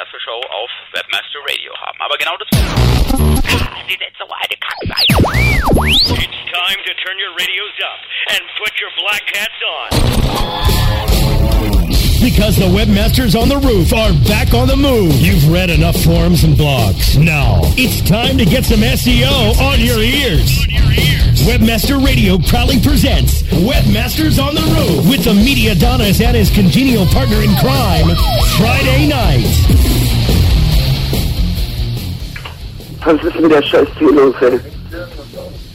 erste Show auf Webmaster Radio haben. Aber genau das Sie sind so eine Kackseite. It's time to turn your radios up and put your black hats on. Because the webmasters on the roof are back on the move. You've read enough forums and blogs. Now, it's time to get some SEO on your ears. Webmaster Radio proudly presents Webmasters on the Roof with the media Adonis and his congenial partner in crime, Friday night. Was ist mit der Scheiß hier los, ey?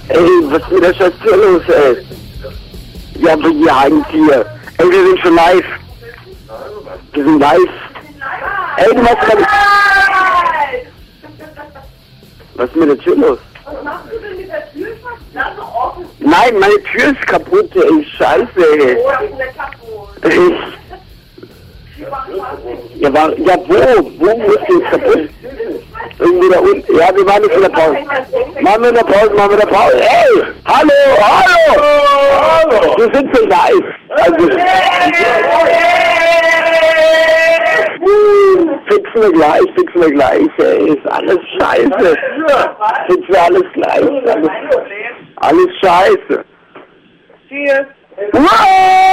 Ey, was ist mit der Scheiß hier los, ey? Ja, wir jagen hier. Ey, wir sind schon live. Wir sind live. Ey, du machst gerade... Was ist mit der Tür los? Nein, meine Tür ist kaputt, ey. Scheiße, ey. Ich... Ja, war, ja, wo? Wo ist die kaputt? Irgendwo da unten. Ja, wir waren nicht in der Pause. Machen wir in der Pause, machen wir in der Pause. Hey! Hallo, hallo! Hallo! Wir sind so live. Also, fixen wir gleich, fixen wir gleich, ey. Ist alles scheiße. Fixen wir alles gleich. Alles, alles scheiße. Wow!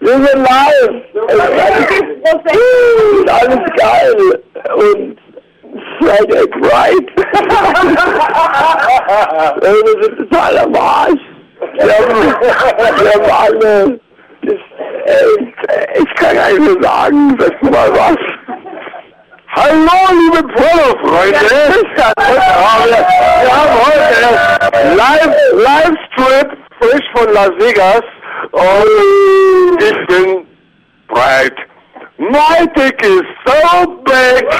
Wir sind live! Und alles geil! Und Friday Bright! Ey, wir sind total am Arsch! Wir haben, wir haben alle... Das, ey, ich kann gar nicht mehr sagen, sag mal was. Hallo, liebe Porno-Freunde! Ja, wir, wir haben heute Live, Livestream frisch von Las Vegas und ich bin breit. My dick is so big!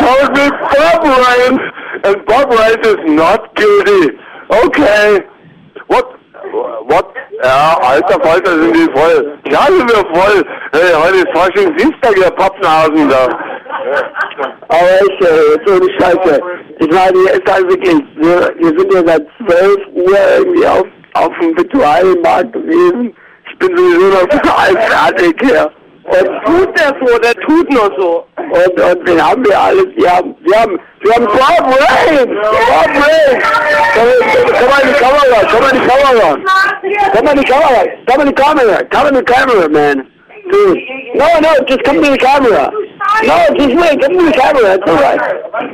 Told me Bob Ryan, and Bob Ryan is not guilty. Okay. What? What? Ja, alter Falter sind die voll. Ja, sind wir voll. Hey, heute ist Fasching Dienstag, ihr Pappnasen da. Aber ich, äh, jetzt ohne Scheiße. Ich meine, hier ist halt wirklich, wir, wir sind ja seit 12 Uhr irgendwie auf, auf dem Viktualienmarkt gewesen. Ich bin sowieso noch total fertig hier. Und tut der so, der tut nur so. Und, und wen haben wir alles? Wir haben, wir haben, wir haben Bob Rain! Bob Rain! Komm, komm mal in die Kamera, komm mal in die Kamera. Come on the camera. Come on the camera. Come on the camera, man. Dude. No, no, just come to the camera. No, just wait. Come to the camera. It's all right.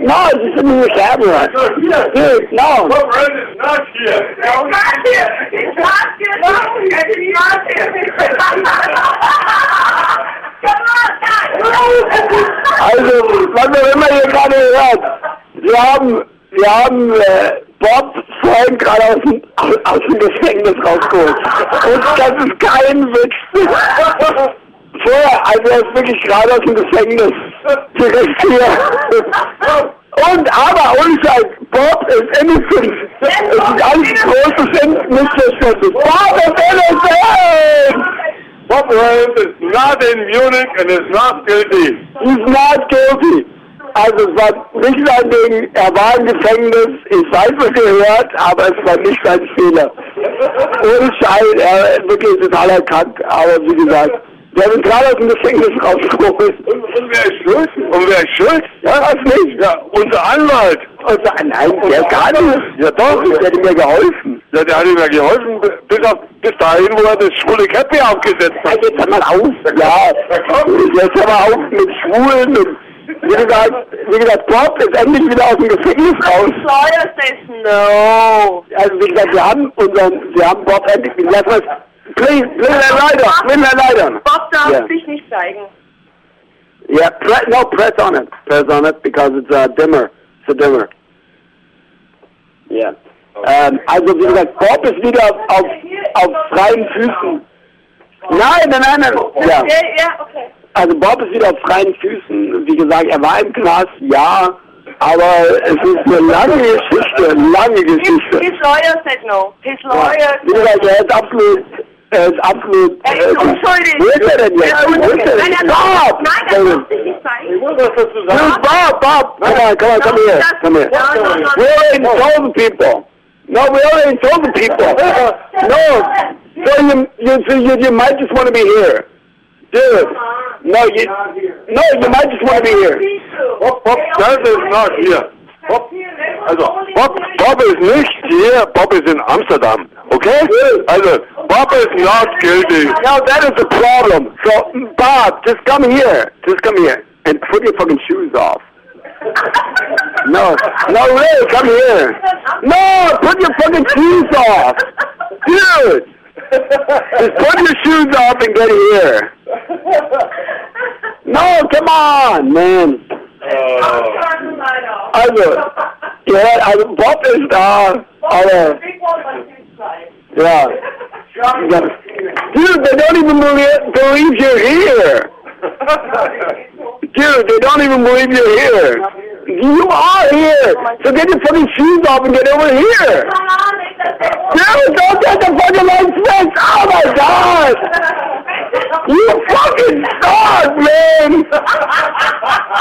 No, just come to the camera. Dude, no. Also, was auch immer ihr gerade hört, wir haben, wir haben äh, Bob vorhin gerade aus dem, aus, aus dem Gefängnis rausgeholt. Und das ist kein Witz. Vorher, also er ist wirklich gerade aus dem Gefängnis. Direkt hier. Und aber, und halt, Bob ist innocent. Es ist ein ganz großes Missverständnis. Bob ist innocent! Bob Ryan is not in Munich and is not guilty. He's not guilty. Also es war nicht sein Ding, er war im Gefängnis, ich weiß, was gehört, aber es war nicht sein Fehler. Ohne Schein, er ist wirklich totaler Kack, aber wie gesagt, wir haben ihn gerade aus dem Gefängnis rausgeholt. Und, und wer ist schuld? Und wer ist schuld? Ja, was nicht? Ja, unser Anwalt. Unser, nein, der gar nicht. Ja doch, der hat mir geholfen. Ja, der hat mir geholfen, bis, auf, bis dahin, wo er das schwule Käppi aufgesetzt hat. Ja, jetzt hör mal auf. Ja, jetzt hör mal auf mit Schwulen und wie gesagt, wie gesagt, Bob ist endlich wieder aus dem Gefängnis raus. Lawyer says no. Also wie gesagt, wir haben unseren, wir haben Bob endlich, wie gesagt, please, please, leider, please, leider. Bob darf Yeah. sich nicht zeigen. Yeah, pre- no, press on it. Press on it because it's a dimmer. It's a dimmer. Yeah. Ähm, also wie gesagt, Bob ist wieder auf, auf, auf freien Füßen. Nein, nein, nein, nein. Ja. Ja, ja, okay. Also Bob ist wieder auf freien Füßen. Wie gesagt, er war im Knast, ja. Aber es ist eine lange Geschichte, lange His, Geschichte. his lawyer said no. His Ja. lawyer Wie gesagt, er ist absolut, er ist absolut... Er ist unschuldig. Wo ist er denn jetzt? Er ist Wo ist er unschuldig. Nein, denn? er darf, Bob! nein, er darf sich nicht zeigen. Where's Bob? Bob! Come on, come on, come here, come here. No, no, no. We already told the people. No, we already told the people. No, so you, you, you, you might just want to be here. Dude. No, you, no, you might just want to be here. Bob, Bob, das ist not hier. Bob, also, Bob, Bob ist nicht hier, Bob ist in Amsterdam. Okay? Also, Bob is not guilty. Now that is the problem. So, Bob, just come here. Just come here. And put your fucking shoes off. No, no, really, come here. No, put your fucking shoes off. Dude. Just put your shoes off and get here. No, come on, man. Also, ja, also Bob ist da, aber, ja. ja. Dude, they don't even believe, believe you're here. Dude, they don't even believe you're here. You are here. So get your fucking shoes off and get over here. Dude, don't get the fucking lights fixed. Oh my god. You fucking suck, man.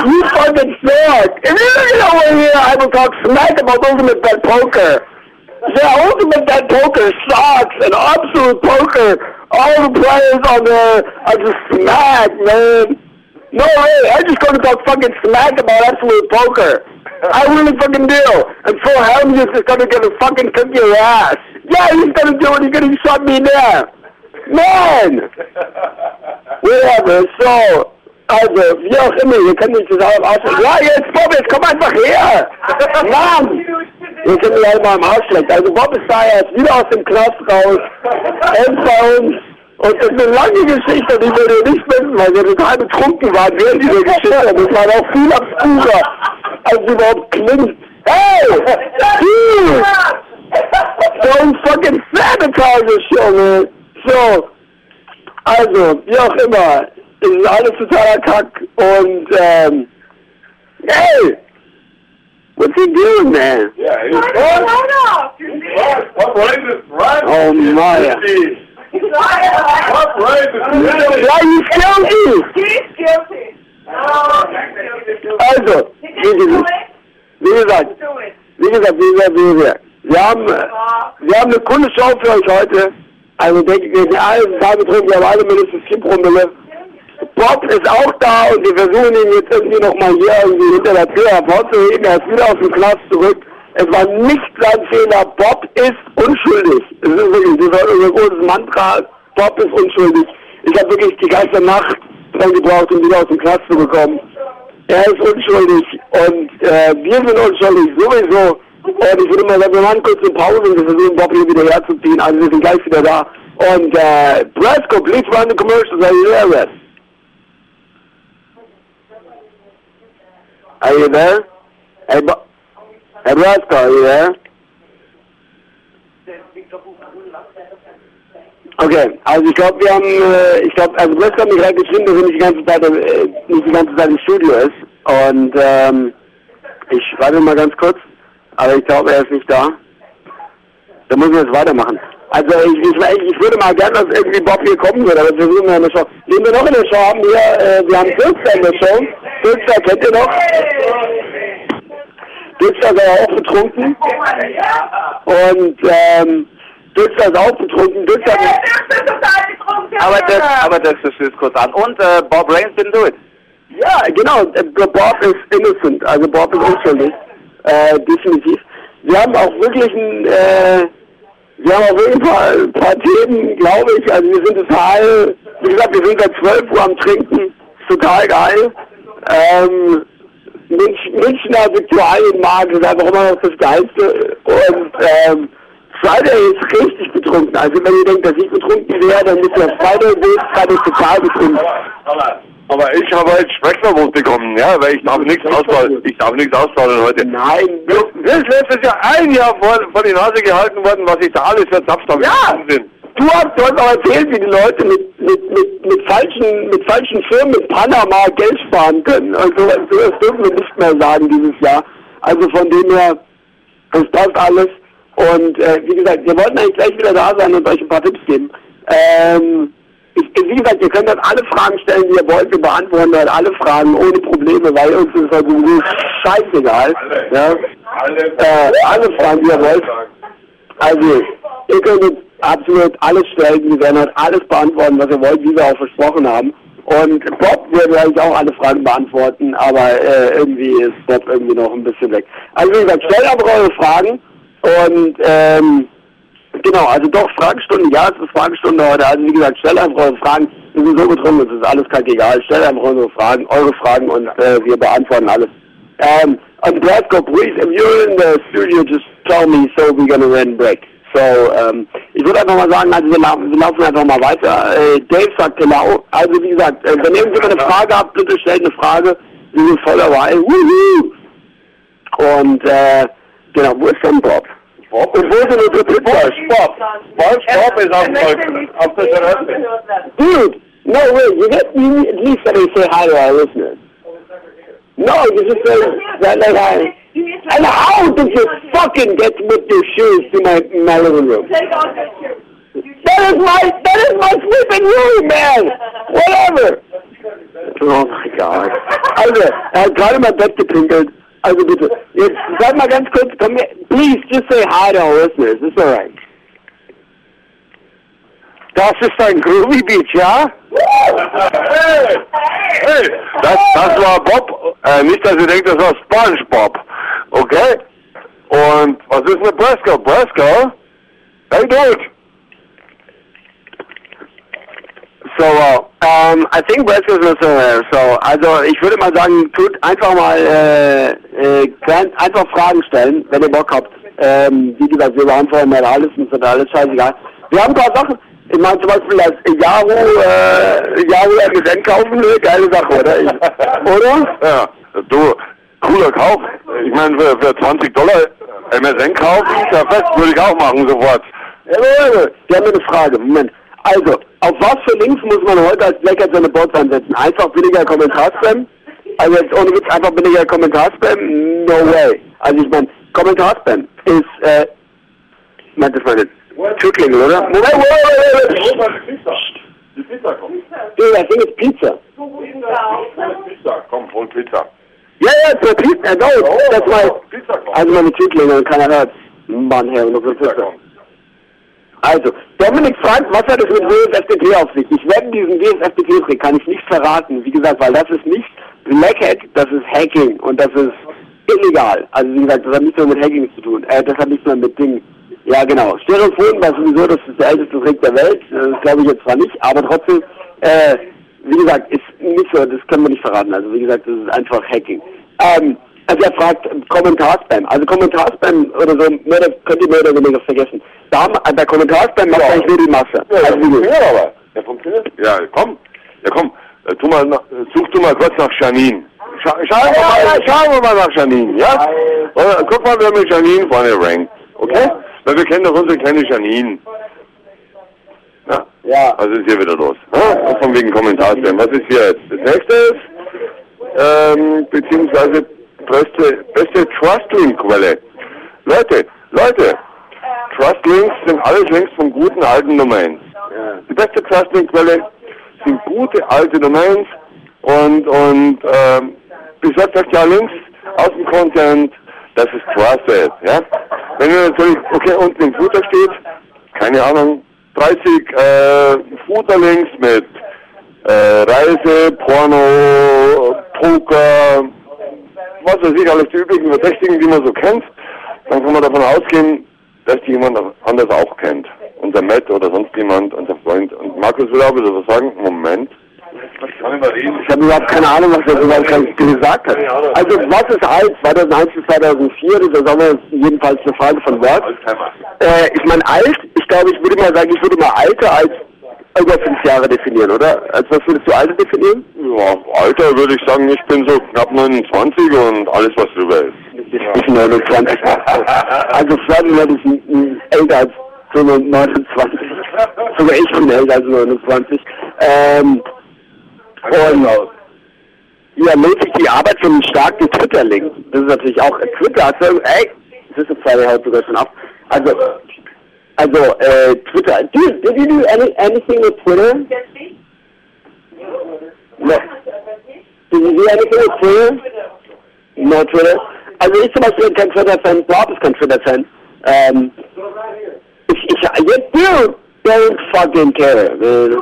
You fucking suck. If you get over here, I will talk smack about Ultimate Bet Poker. Yeah, Ultimate Bet Poker sucks. And Absolute Poker, all the players on there are just smack, man. No way, I just gonna talk fucking smack about Absolute Poker. I really fucking do. And Phil Helms is gonna get a fucking kick your ass. Yeah, he's gonna do it. He's gonna shut me down. Man! Whatever, so, also, wie auch immer, ihr könnt mich zusammen ausschlecken. Ja, jetzt, Bob, jetzt komm einfach her! Mann! Könnt mich halt mal am Arsch lecken. Also Bob ist da jetzt wieder aus dem Knast raus. Bei uns. Und das ist eine lange Geschichte, die wir nicht wissen, weil wir total betrunken waren während dieser Geschichte. Das war auch viel abstruser, als es überhaupt klingt. Hey! Dude! Don't fucking sabotage the show, man! So, also, wie auch immer, es ist alles totaler Kack und, ähm, hey! What's he doing, man? Yeah, he's what? What raises right? Oh, my. What raises Why you guilty? He's guilty. Oh, Also, wie gesagt, wie gesagt, wie gesagt, wie gesagt, wie gesagt, wir haben, äh, wir haben eine coole Show für euch heute. Also denke ich, wir sind alle total betrunken, wir alle mindestens vier Promille. Bob ist auch da und wir versuchen ihn jetzt irgendwie nochmal hier irgendwie hinter der Tür hervorzuheben. Er ist wieder aus dem Knast zurück. Es war nicht sein Fehler. Bob ist unschuldig. Es ist wirklich, das unser großes Mantra. Bob ist unschuldig. Ich habe wirklich die ganze Nacht dran gebraucht, um wieder aus dem Knast zu bekommen. Er ist unschuldig und äh, wir sind unschuldig, sowieso. Und ich würde mal sagen, wir machen kurz eine Pause und wir versuchen Bob hier wieder herzuziehen. Also wir sind gleich wieder da. Und äh, Brasco, please run the commercials. Are you there, Red? Are you there? Hey, Bo hey Brasco, are you there? Okay, also ich glaube, wir haben, äh, ich glaube, also Brasco hat mir gerade geschrieben, dass er nicht die ganze Zeit, äh, nicht die ganze Zeit im Studio ist. Und ähm, ich warte mal ganz kurz, aber ich glaube, er ist nicht da. Da müssen wir jetzt weitermachen. Also ich, ich, ich würde mal gerne, dass irgendwie Bob hier kommen würde, aber wir versuchen wir in der Show. Wen wir noch in der Show haben, wir, äh, wir haben Filster in der Show. Filster kennt ihr noch? Filster ist aber auch betrunken. Und ähm, Filster ist auch betrunken. Filster Aber das, aber das ist jetzt kurz an. Und äh, Bob Rains didn't do it. Ja, genau. äh, Bob ist innocent, also Bob ist unschuldig. Äh, definitiv. Wir haben auch wirklich ein, äh, wir haben auf jeden Fall ein paar Themen, glaube ich. Also wir sind total, wie gesagt, wir sind seit 12 Uhr am Trinken. Ist total geil. Ähm, Münch, Münchner Viktualienmarkt ist einfach immer noch das Geilste. Und ähm, Friday ist richtig betrunken. Also wenn ihr denkt, dass ich betrunken wäre, dann müsst ihr auf Friday sehen. Friday ist total betrunken. Aber ich habe halt Sprechverbot bekommen, ja, weil ich darf nichts ausfallen. Ich darf nichts ausfallen heute. Nein, Mir ist letztes Jahr ein Jahr vor, vor die Nase gehalten worden, was ich da alles verzapft habe. Ja. Du hast, hast auch erzählt, wie die Leute mit, mit, mit, mit, falschen, mit falschen Firmen mit Panama Geld sparen können. Also das dürfen wir nicht mehr sagen dieses Jahr. Also von dem her, das passt alles. Und äh, wie gesagt, wir wollten eigentlich gleich wieder da sein und euch ein paar Tipps geben. Ähm, ich, wie gesagt, ihr könnt halt alle Fragen stellen, die ihr wollt. Wir beantworten halt alle Fragen ohne Probleme, weil uns ist halt sowieso scheißegal. Ja? Alle, Äh, alle Fragen, die ihr wollt. Also, ihr könnt absolut alles stellen. Wir werden heute alles beantworten, was ihr wollt, wie wir auch versprochen haben. Und Bob wird eigentlich auch alle Fragen beantworten, aber äh, irgendwie ist Bob irgendwie noch ein bisschen weg. Also wie gesagt, stellt aber eure Fragen und ähm, genau, also doch Fragenstunde, ja, es ist Fragenstunde heute. Also wie gesagt, stellt einfach eure Fragen. Wir sind so getrunken, es ist alles kackegal. Stellt einfach eure Fragen, eure Fragen und äh, wir beantworten alles. Um, and Glasgow, please, if you're in the studio, just tell me so we're gonna then break. So, ähm, ich würde einfach mal sagen, also wir, lau wir laufen einfach mal weiter. Äh, Dave sagt genau, also wie gesagt, äh, wenn irgendjemand eine Frage habt, bitte stellt eine Frage. Wir sind voll dabei. Wuhu! Und äh, genau, wo ist denn Bob? Bob Und wo ist denn unsere Pizza? Bob. Bob, Bob ist auf, der- auf der Terrasse. Dude, no way, you get you at least let me say hi to our listeners. No, you just say that like hi. And how did you fucking get with your shoes to my my living room? Take off your shoes. That is my that is my sleeping room, man. Whatever. Oh my God. I got hat gerade mein Bett gepinkelt. Also bitte, jetzt sag mal ganz kurz, komm her, please just say hi to our listeners. It's alright. Das ist ein Groovy Beach, ja? Hey, hey, das, das war Bob. Äh, nicht, dass ihr denkt, das war SpongeBob. Okay? Und was ist mit Bresco? Bresco? Hey, dude. So, um, I think Bresco's so there. So, also ich würde mal sagen, tut einfach mal äh, äh, einfach Fragen stellen, wenn ihr Bock habt. Ähm, wie gesagt, wir beantworten mal alles und so alles scheißegal. Wir haben ein paar Sachen. Ich meine zum Beispiel das Yahoo, äh, Yahoo MSN kaufen, ne? geile Sache, oder? Ich, oder? Ja, du, cooler Kauf. Ich meine, für, für 20 Dollar MSN kaufen, perfekt, würde ich auch machen sofort. Ja, Leute, wir haben eine Frage. Moment. Also, auf was für Links muss man heute als Blackhead seine Bots einsetzen? Einfach billiger Kommentarspam? Also jetzt ohne Witz einfach billiger Kommentarspam? No way. Also ich meine, Kommentarspam ist, äh, meint das mal nicht. Türklingel, oder? Moment, wait, wait, wait. die Pizza. Die Pizza kommt. Dude, I think it's pizza. Pizza, komm, hol Pizza. Ja, ja, it's a pizza. No, that's my, Pizza kommt. also meine Türklingel und keiner hört. Mann, Herr, und das ist Pizza Pizza. kommt. Also, Dominik fragt, was hat es mit WSFDP auf sich? Ich werde diesen WSFDP-Trick, kann ich nicht verraten, wie gesagt, weil das ist nicht Blackhack, das ist Hacking und das ist illegal. Also wie gesagt, das hat nichts mehr mit Hacking zu tun. Äh, das hat nichts mehr mit Dingen. Ja genau. Stereophon war sowieso, das ist der älteste Trick der Welt. Das glaube ich jetzt zwar nicht, aber trotzdem, äh, wie gesagt, ist nicht so, das können wir nicht verraten. Also wie gesagt, das ist einfach Hacking. Ähm, also er fragt Kommentarspam. Also Kommentarspam oder so, mehr, oder- könnt ihr mehr oder weniger vergessen. Da, bei Kommentarspam macht eigentlich nur die Masse. Ja, also funktioniert aber. Der funktioniert. Ja, komm. Ja, komm. Äh, Tu mal, nach- äh, such du mal kurz nach Janine. Scha schauen, wir mal, schauen wir mal nach Janine, ja? Oder, guck mal, wer mit Janine vorne rankt. Okay? Weil wir kennen doch unsere kleine Janine. Ja. Ja. Was ist hier wieder los? Ja? Von wegen Kommentarspam. Was ist hier jetzt? Das nächste ist, ähm, beziehungsweise beste, beste Trustlink-Quelle. Leute, Leute, Trustlinks sind alles Links von guten alten Domains. Die beste Trustlink-Quelle sind gute alte Domains und, und ähm, sagt euch ja Links aus dem Content, das ist Trusted. Ja? Wenn ihr natürlich, okay, unten im Footer steht, keine Ahnung, 30 äh, Footer-Links mit äh, Reise, Porno, Poker, was weiß ich, alles die üblichen Verdächtigen, die man so kennt, dann kann man davon ausgehen, dass die jemand anders auch kennt. Unser Matt oder sonst jemand, unser Freund. Und Markus will auch wieder was sagen. Moment. Ich habe überhaupt keine Ahnung, was er überhaupt gesagt hat. Also was ist alt? 2001 bis 2004, das ist aber jedenfalls eine Frage von. Alzheimer. Äh, ich meine alt, ich glaube, ich würde mal sagen, ich würde mal Alter als über fünf Jahre definieren, oder? Als was würdest du Alter definieren? Ja, Alter würde ich sagen, ich bin so knapp 29 und alles was drüber ist. Ich bin 29. Also ist ein- ein älter als 29. Sogar ich bin älter als 29. Ähm, und ja, mäßig die Arbeit von einem starken Twitter-Link. Das ist natürlich auch Twitter. Hat so, ey, das ist Pfeile haut sogar schon ab. Also, also äh, uh, Twitter. Did, did you do any, anything with Twitter? No. Did you do anything with Twitter? No Twitter. Also ich zum Beispiel kein Twitter-Fan, Bob ist kein Twitter-Fan. Ähm, Ich, ich, you dude, don't fucking care. Man.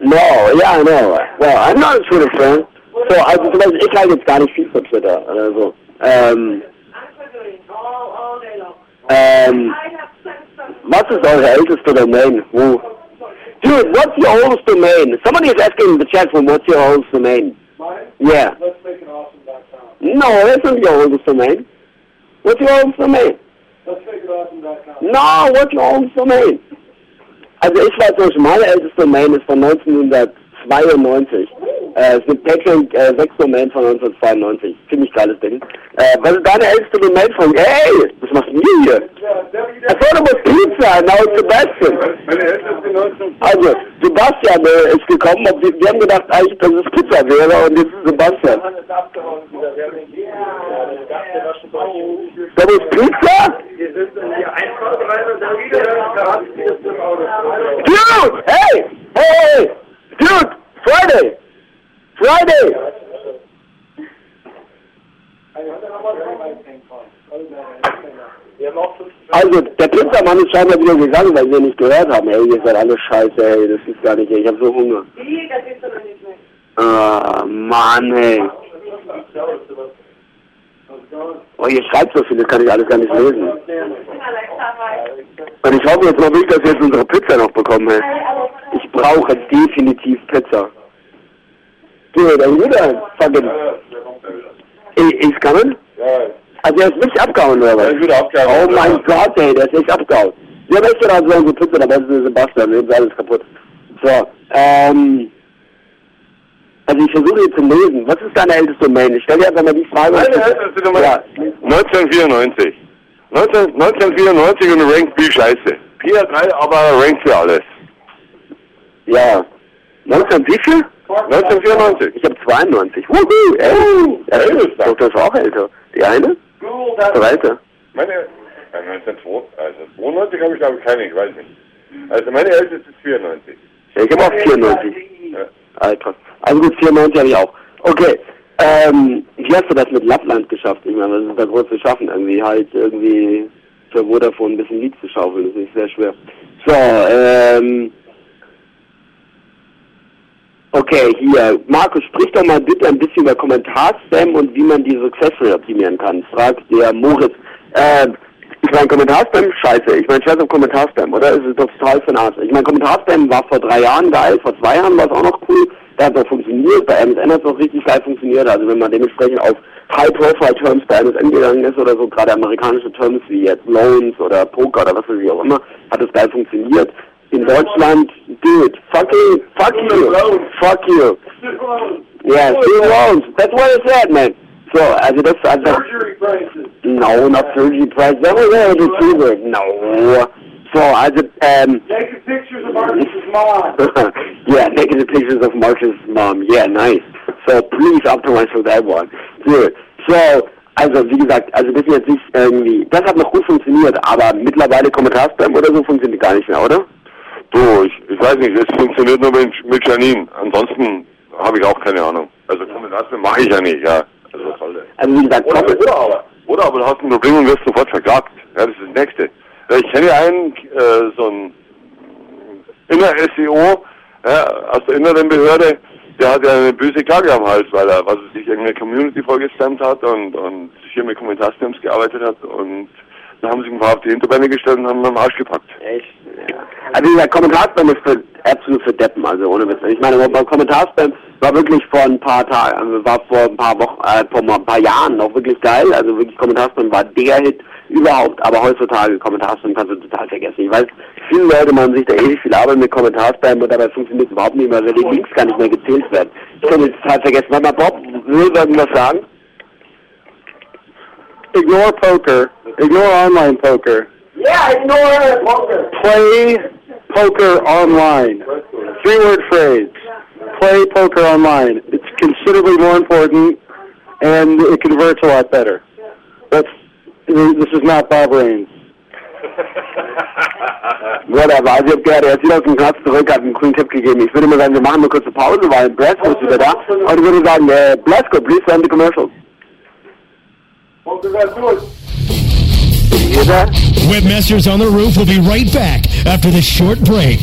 No, yeah, I know. Well, I'm not a Twitter fan. So, also zum Beispiel, ich halte jetzt gar nicht viel von Twitter oder so. Ähm, all, all day long. Um, I have sent some. was ist eure älteste Domain? Wo? Dude, what's your oldest domain? Somebody is asking in the chat room, what's your oldest domain? Mine? Yeah. Let's make an awesome.com. No, that's not your oldest domain. What's your oldest domain? Let's make it awesome.com. No, what's your oldest domain? Also ich weiß nicht, meine älteste Domain ist von 1992. Äh, ist eine Patreon äh, 6 Domain von 1992. Ziemlich geiles Ding. Äh, was ist deine älteste Domain von? Hey, was machst du hier? Thought it was Pizza, now it's Sebastian. Meine älteste 19... Also, Sebastian äh, ist gekommen und wir, wir haben gedacht eigentlich, dass es Pizza wäre und jetzt ist Sebastian. Das ist Pizza? Dude! Hey! hey. Dude! Friday! Friday! Also, der Pizzamann ist scheinbar wieder gegangen, weil wir nicht gehört haben. Ey, ihr seid alle scheiße, ey, das ist gar nicht, ey. ich hab so Hunger. Nicht. Ah, Mann, ey. Oh, ihr schreibt so viel, das kann ich alles gar nicht lesen. Und ich hoffe jetzt mal wirklich, dass wir jetzt unsere Pizza noch bekommen, ey. Ich brauche definitiv Pizza. You there? Fucking... He- He's coming? Ja, Also er ist wirklich abgehauen, oder was? er ist wieder abgehauen. Oh mein Gott, ey, der ist echt abgehauen. Ja, weißt du, da so unsere Pizza, da ist der Sebastian, jetzt ist alles kaputt. So, ähm... Also ich versuche jetzt zu lesen. Was ist deine älteste Domain? Ich stelle dir einfach mal die Frage. Meine älteste Domain? Ja. 1994. 19, 1994 und rankt wie scheiße. PR3, aber rankt für alles. Ja. 19 wie viel? 1994. Ich habe 92. Wuhu, ey. Ja, ältester. Doch, das ist auch älter. Die eine? Zweite. Meine, ja, 1992, also 92 habe ich glaube ich keine, ich weiß nicht. Also meine älteste ist 94. Ja, ich habe auch 94. Ja. Alter. Also gut, 94 habe ich auch. Okay. Ähm, wie hast du das mit Lappland geschafft? Ich meine, was ist da groß zu schaffen? Irgendwie halt irgendwie für Vodafone ein bisschen Lied zu schaufeln, ist nicht sehr schwer. So, ähm, okay, hier. Markus, sprich doch mal bitte ein bisschen über Kommentarspam und wie man die Success optimieren kann. Fragt der Moritz. Äh, ich meine, Kommentarspam, scheiße. Ich meine, scheiß auf Kommentarspam, oder? Es ist doch total für Arsch. Ich meine, Kommentarspam war vor drei Jahren geil, vor zwei Jahren war es auch noch cool. Da hat es funktioniert, bei MSN hat es auch richtig geil funktioniert. Also wenn man dementsprechend auf High-Profile-Terms bei MSN gegangen ist oder so, gerade amerikanische Terms wie jetzt Loans oder Poker oder was weiß ich auch immer, hat es geil funktioniert. In Deutschland, dude, fucking, fuck you, fuck you. Yeah, student loans. That's what it said, man. So, also das, also, Surgery prices. no, not surgery prices. That was little too weird. No. So, also, um, Taking pictures of Marcus's mom. yeah, taking the pictures of Marsh's mom. Yeah, nice. So, please optimize for that one. Good. So, also, wie gesagt, also das ist jetzt nicht irgendwie, das hat noch gut funktioniert, aber mittlerweile Kommentarspam oder so funktioniert gar nicht mehr, oder? Du, ich, ich weiß nicht, es funktioniert nur mit, mit Janine. Ansonsten habe ich auch keine Ahnung. Also Kommentarspam mache ich ja nicht, ja. Also? Also, wie gesagt, Oder, oder aber. Oder aber du hast ein Problem und wirst sofort verklagt. Ja, das ist das Nächste. Ja, Ich kenne ja einen, äh, so ein Inner-SEO ja, aus der inneren Behörde, der hat ja eine böse Klage am Hals, weil er, was er sich irgendeine Community vorgestammt hat und, und hier mit Kommentarstamps gearbeitet hat und da haben ein paar auf die Hinterbeine gestellt und haben ihn am Arsch gepackt. Echt? Ja. Also dieser Kommentarspam ist für, absolut für Deppen, also ohne Witz. Ich meine, beim Kommentarspam war wirklich vor ein paar Tagen, also war vor ein paar Wochen, äh, vor ein paar Jahren noch wirklich geil. Also wirklich Kommentarspam war der Hit überhaupt, aber heutzutage Kommentarspam kannst du total vergessen. Ich weiß, viele Leute machen sich da ewig viel Arbeit mit Kommentarspam und dabei funktioniert es überhaupt nicht mehr, weil die Links gar nicht mehr gezählt werden. Ich kann jetzt total vergessen. Warte mal, Bob, will irgendwas sagen? Ignore poker. Ignore online poker. Yeah, ignore poker. Play poker online. Three word phrase. Play poker online. It's considerably more important and it converts a lot better. That's this is not Bob Rains. Whatever, also ich hab gehört, er ist wieder aus dem Knast zurück, hat einen coolen Tipp gegeben. Ich würde mal sagen, wir machen eine kurze Pause, weil Blasco ist wieder da. Und ich würde sagen, äh, Blasco, please run the commercials. Webmasters on the Roof will be right back after this short break.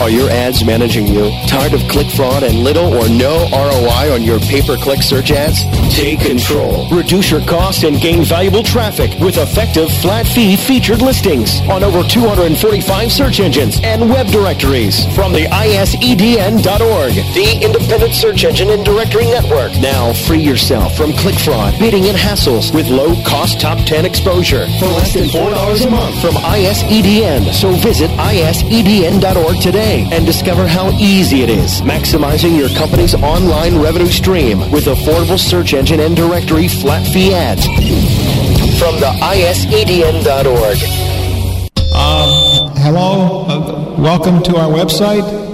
Are your ads managing you? Tired of click fraud and little or no ROI on your pay-per-click search ads? Take control. Reduce your costs and gain valuable traffic with effective flat fee featured listings on over 245 search engines and web directories from the ISEDN.org, the independent search engine and directory network. Now free yourself from click fraud, bidding and hassles with low cost top 10 exposure for less than $4 a month from ISEDN. So visit ISEDN.org today and discover how easy it is maximizing your company's online revenue stream with affordable search engine and directory flat fee ads from the ISEDN.org. Um, hello, uh, welcome to our website.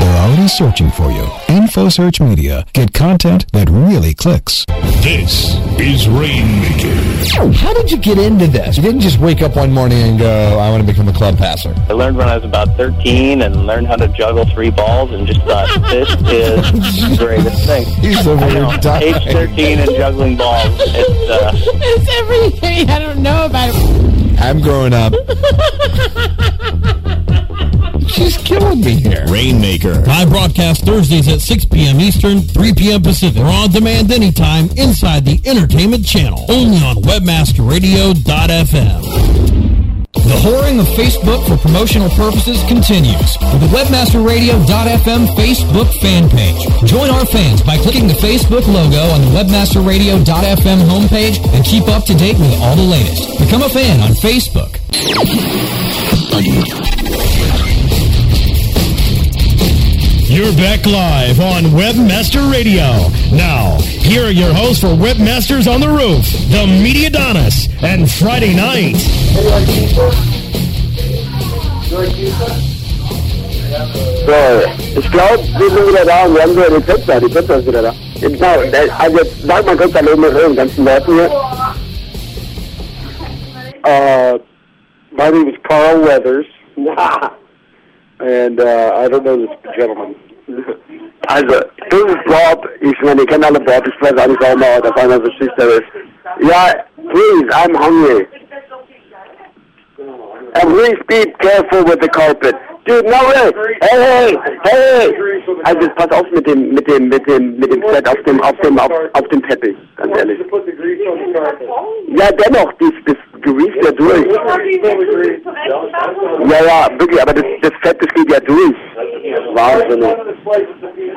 They're already searching for you. InfoSearch Media. Get content that really clicks. This is Rainmaker. How did you get into this? You didn't just wake up one morning and go, I want to become a club passer. I learned when I was about 13 and learned how to juggle three balls and just thought, this is the greatest thing. He's over I know, age 13 and juggling balls. It's, uh, it's everything I don't know about it. I'm growing up. She's killing me here. Rainmaker. Live broadcast Thursdays at 6 p.m. Eastern, 3 p.m. Pacific. Or on demand anytime inside the Entertainment Channel. Only on WebmasterRadio.fm. The whoring of Facebook for promotional purposes continues with the WebmasterRadio.fm Facebook fan page. Join our fans by clicking the Facebook logo on the WebmasterRadio.fm homepage and keep up to date with all the latest. Become a fan on Facebook. You're back live on Webmaster Radio. Now, here are your hosts for Webmasters on the Roof, the Media Donis, and Friday Night. So, ich glaube, wir sind wieder da und wir haben wieder die Pizza. Die Pizza ist wieder da. Genau, also jetzt sag mal kurz Hallo mit den ganzen Leuten hier. Uh, my name is Carl Weathers. and uh, I don't know this gentleman. Also, ist Bob. Ich meine, ihr kennt alle Bob. Ich weiß auch nicht, warum er auf einmal so schüchtern ist. Ja, please, I'm hungry. And please be careful with the carpet. Dude, no way. Hey, hey, hey. Also, jetzt pass auf mit dem, mit dem, mit dem, mit dem Fett auf dem, auf dem, auf, auf dem Teppich. Ganz ehrlich. Ja, dennoch, das, das Grease ja durch. Ja, ja, wirklich, aber das, das Fett, das geht ja durch. Wahnsinn.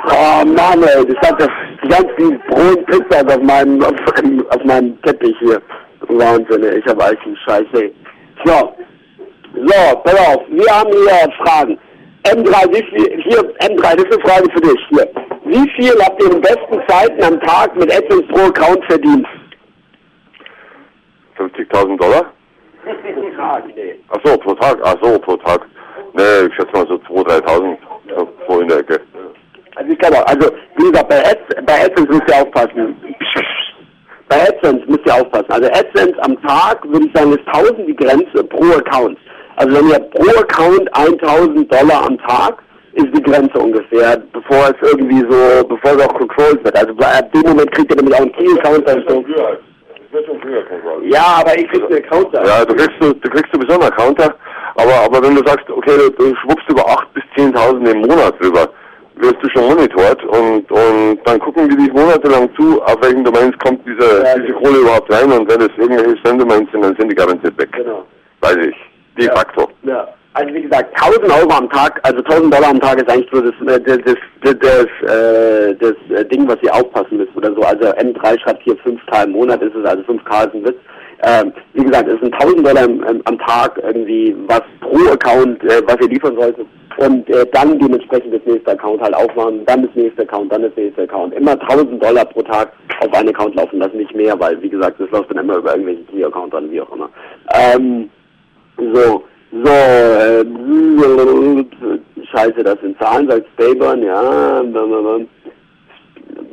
Oh Mann, ey, das hat das, die ganzen Brot Pizza auf meinem, auf, auf meinem Teppich hier. Wahnsinn, ey, ich habe eigentlich einen Scheiß, ey. So. So, pass auf, wir haben hier Fragen. M3, wie viel, hier, M3, das ist eine Frage für dich, hier. Wie viel habt ihr in besten Zeiten am Tag mit AdSense pro Account verdient? 50.000 Dollar? Ach so, pro Tag. Ach so, pro Tag. Nee, ich schätze mal so 2.000, 3.000. So, so in der Ecke. Also ich kann auch, also wie gesagt, bei, Ad, bei AdSense müsst ihr aufpassen. Bei AdSense müsst ihr aufpassen. Also AdSense am Tag, würde ich sagen, ist 1000 die Grenze pro Account. Also wenn ihr pro Account 1000 Dollar am Tag, ist die Grenze ungefähr, bevor es irgendwie so, bevor es auch controlled wird. Also ab dem Moment kriegt ihr nämlich auch einen Key-Account. Also, wird schon früher Control. ja, aber ich krieg einen Account da. Ja, du kriegst, du, du kriegst sowieso einen Counter, aber, aber wenn du sagst, okay, du, du schwuppst über 8.000 bis 10.000 im Monat drüber, wirst du schon monitort und, und dann gucken die dich monatelang zu, auf welchen Domains kommt diese, diese Kohle überhaupt rein und wenn es irgendwelche Spam-Domains sind, dann sind die garantiert weg. Genau. Weiß ich. De facto. Ja. Also wie gesagt, 1000 Euro am Tag, also 1000 Dollar am Tag ist eigentlich so das, äh, das, das, das, äh, das äh, Ding, was ihr aufpassen müsst oder so. Also M3 schreibt hier 5K im Monat, ist es also 5K ist ein Witz. Ähm, wie gesagt, es sind 1000 Dollar am, am- am Tag irgendwie, was pro Account, äh, was ihr liefern solltet. Und äh, dann dementsprechend das nächste Account halt aufmachen, dann das nächste Account, dann das nächste Account. Immer 1000 Dollar pro Tag auf einen Account laufen lassen, nicht mehr, weil wie gesagt, das läuft dann immer über irgendwelche Key-Accounts an, wie auch immer. Ähm, so, so, äh, scheiße, das sind Zahlen, sagt Staburn, ja,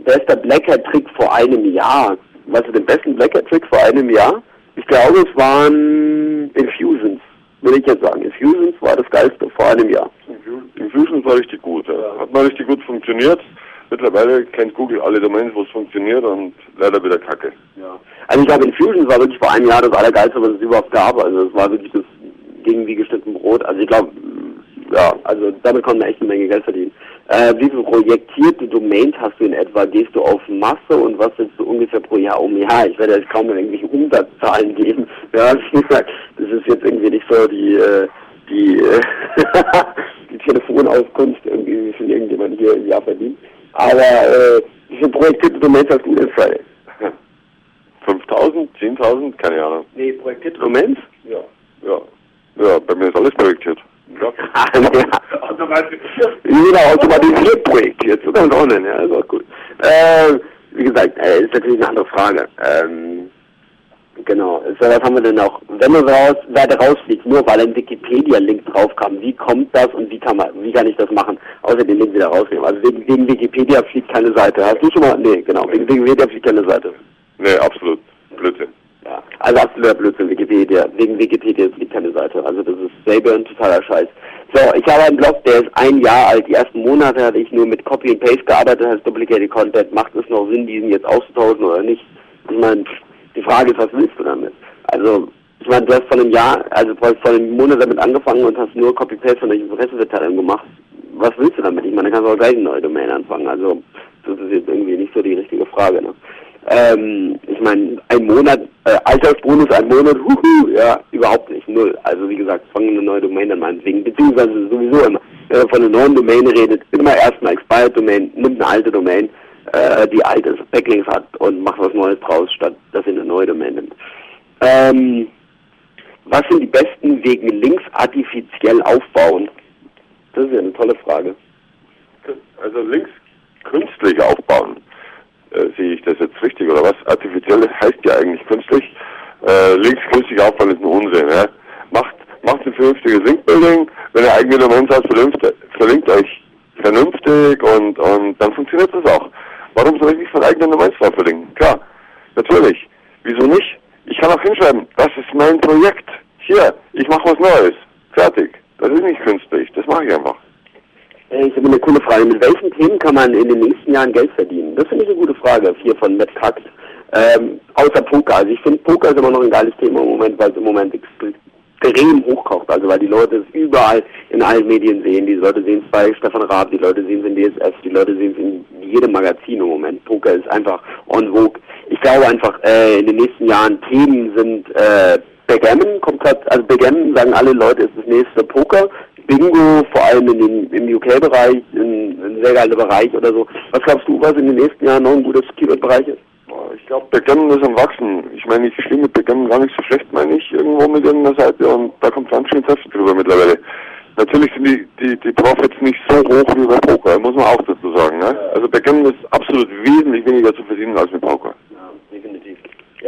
bester Blackhead-Trick vor einem Jahr. Was ist den besten Blackhead-Trick vor einem Jahr? Ich glaube, es waren Infusions, würde ich jetzt sagen. Infusions war das geilste vor einem Jahr. Infusion war richtig gut. Ja. Hat mal richtig gut funktioniert. Mittlerweile kennt Google alle Domains, wo es funktioniert und leider wieder Kacke. Also ich glaube, Infusions war wirklich vor einem Jahr das Allergeilste, was es überhaupt gab. Also es war wirklich das gegen wie geschnitten Brot. Also ich glaube, ja, also damit konnte man echt eine Menge Geld verdienen. Äh, wie viele projektierte Domains hast du in etwa? Gehst du auf Masse und was willst du ungefähr pro Jahr um? Ja, ich werde jetzt kaum mehr irgendwelche Umsatzzahlen geben. Ja, wie gesagt, das ist jetzt irgendwie nicht so die, äh, die, äh, die Telefonauskunft irgendwie, wie viel irgendjemand hier im Jahr verdient. Aber äh, wie viele projektierte Domains hast du denn, Friday? 5000, 10.000, keine Ahnung. Nee, projektierte Domains? Ja. Ja. Ja, bei mir ist alles projektiert. Ja. Jeder automatisiert projektiert, so kann man auch nennen, ja, ist auch gut. Äh, wie gesagt, äh, ist natürlich eine andere Frage. Ähm, genau, so, was haben wir denn noch? Wenn man raus, weiter rausfliegt, nur weil ein Wikipedia-Link draufkam, wie kommt das und wie kann man, wie kann ich das machen? Außer den Link wieder rausnehmen. Also wegen, wegen Wikipedia fliegt keine Seite. Hast du schon mal? Nee, genau, wegen Wikipedia fliegt keine Seite. Nee, absolut. Blödsinn. Ja, also absoluter Blödsinn, Wikipedia. Wegen Wikipedia fliegt keine Seite. Also das ist selber ein totaler Scheiß. So, ich habe einen Blog, der ist ein Jahr alt. Die ersten Monate hatte ich nur mit Copy and Paste gearbeitet, heißt Duplicated Content. Macht es noch Sinn, diesen jetzt auszutauschen oder nicht? Ich meine, die Frage ist, was willst du damit? Also, ich meine, du hast vor einem Jahr, also du hast vor einem Monat damit angefangen und hast nur Copy-Paste von welchen Presseverteilern gemacht. Was willst du damit? Ich meine, dann kannst du auch gleich eine neue Domain anfangen. Also, das ist jetzt irgendwie nicht so die richtige Frage, ne? Ähm, ich meine, ein Monat, äh, Altersbonus, ein Monat, huhu, ja, überhaupt nicht, null. Also wie gesagt, fangen eine neue Domain an meinetwegen, beziehungsweise sowieso immer, wenn man von einer neuen Domain redet, immer erstmal Expired Domain, nimmt eine alte Domain, äh, die alte Backlinks hat und macht was Neues draus, statt dass ihr eine neue Domain nimmt. Ähm, was sind die besten Wege, Links artifiziell aufbauen? Das ist ja eine tolle Frage. Also links künstlich aufbauen. Äh, sehe ich das jetzt richtig oder was? Artifiziell heißt ja eigentlich künstlich. Äh, links künstlich aufbauen ist ein Unsinn. Ja? Macht, macht ein vernünftiges Linkbuilding. Wenn ihr eigene Domains habt, verlinkt, verlinkt euch vernünftig und, und dann funktioniert das auch. Warum soll ich nicht von eigenen Domains drauf verlinken? Klar, natürlich. Wieso nicht? Ich kann auch hinschreiben, das ist mein Projekt. Hier, ich mache was Neues. Fertig. Das ist nicht künstlich. Das mache ich einfach. Äh, Ich habe eine coole Frage. Mit welchen Themen kann man in den nächsten Jahren Geld verdienen? Das finde ich eine gute Frage. Hier von Matt Kax. Ähm, außer Poker. Also ich finde Poker ist immer noch ein geiles Thema im Moment, weil es im Moment extrem hochkocht. Also weil die Leute es überall in allen Medien sehen. Die Leute sehen es bei Stefan Raab, die Leute sehen es in DSF, die Leute sehen es in jedem Magazin im Moment. Poker ist einfach on vogue. Ich glaube einfach, äh, in den nächsten Jahren Themen sind äh, Backgammon, kommt grad, also Backgammon sagen alle Leute, ist das nächste Poker. Bingo, vor allem in den, im UK-Bereich, ein, sehr geiler Bereich oder so. Was glaubst du, was in den nächsten Jahren noch ein gutes Keyword-Bereich ist? Ich glaube, Backgammon ist am Wachsen. Ich meine, ich spiele mit Backgammon gar nicht so schlecht, meine ich, irgendwo mit irgendeiner Seite und da kommt ganz schön Treffer drüber mittlerweile. Natürlich sind die, die, die Profits nicht so hoch wie bei Poker, muss man auch dazu sagen. Ne? Also Backgammon ist absolut wesentlich weniger zu verdienen als mit Poker.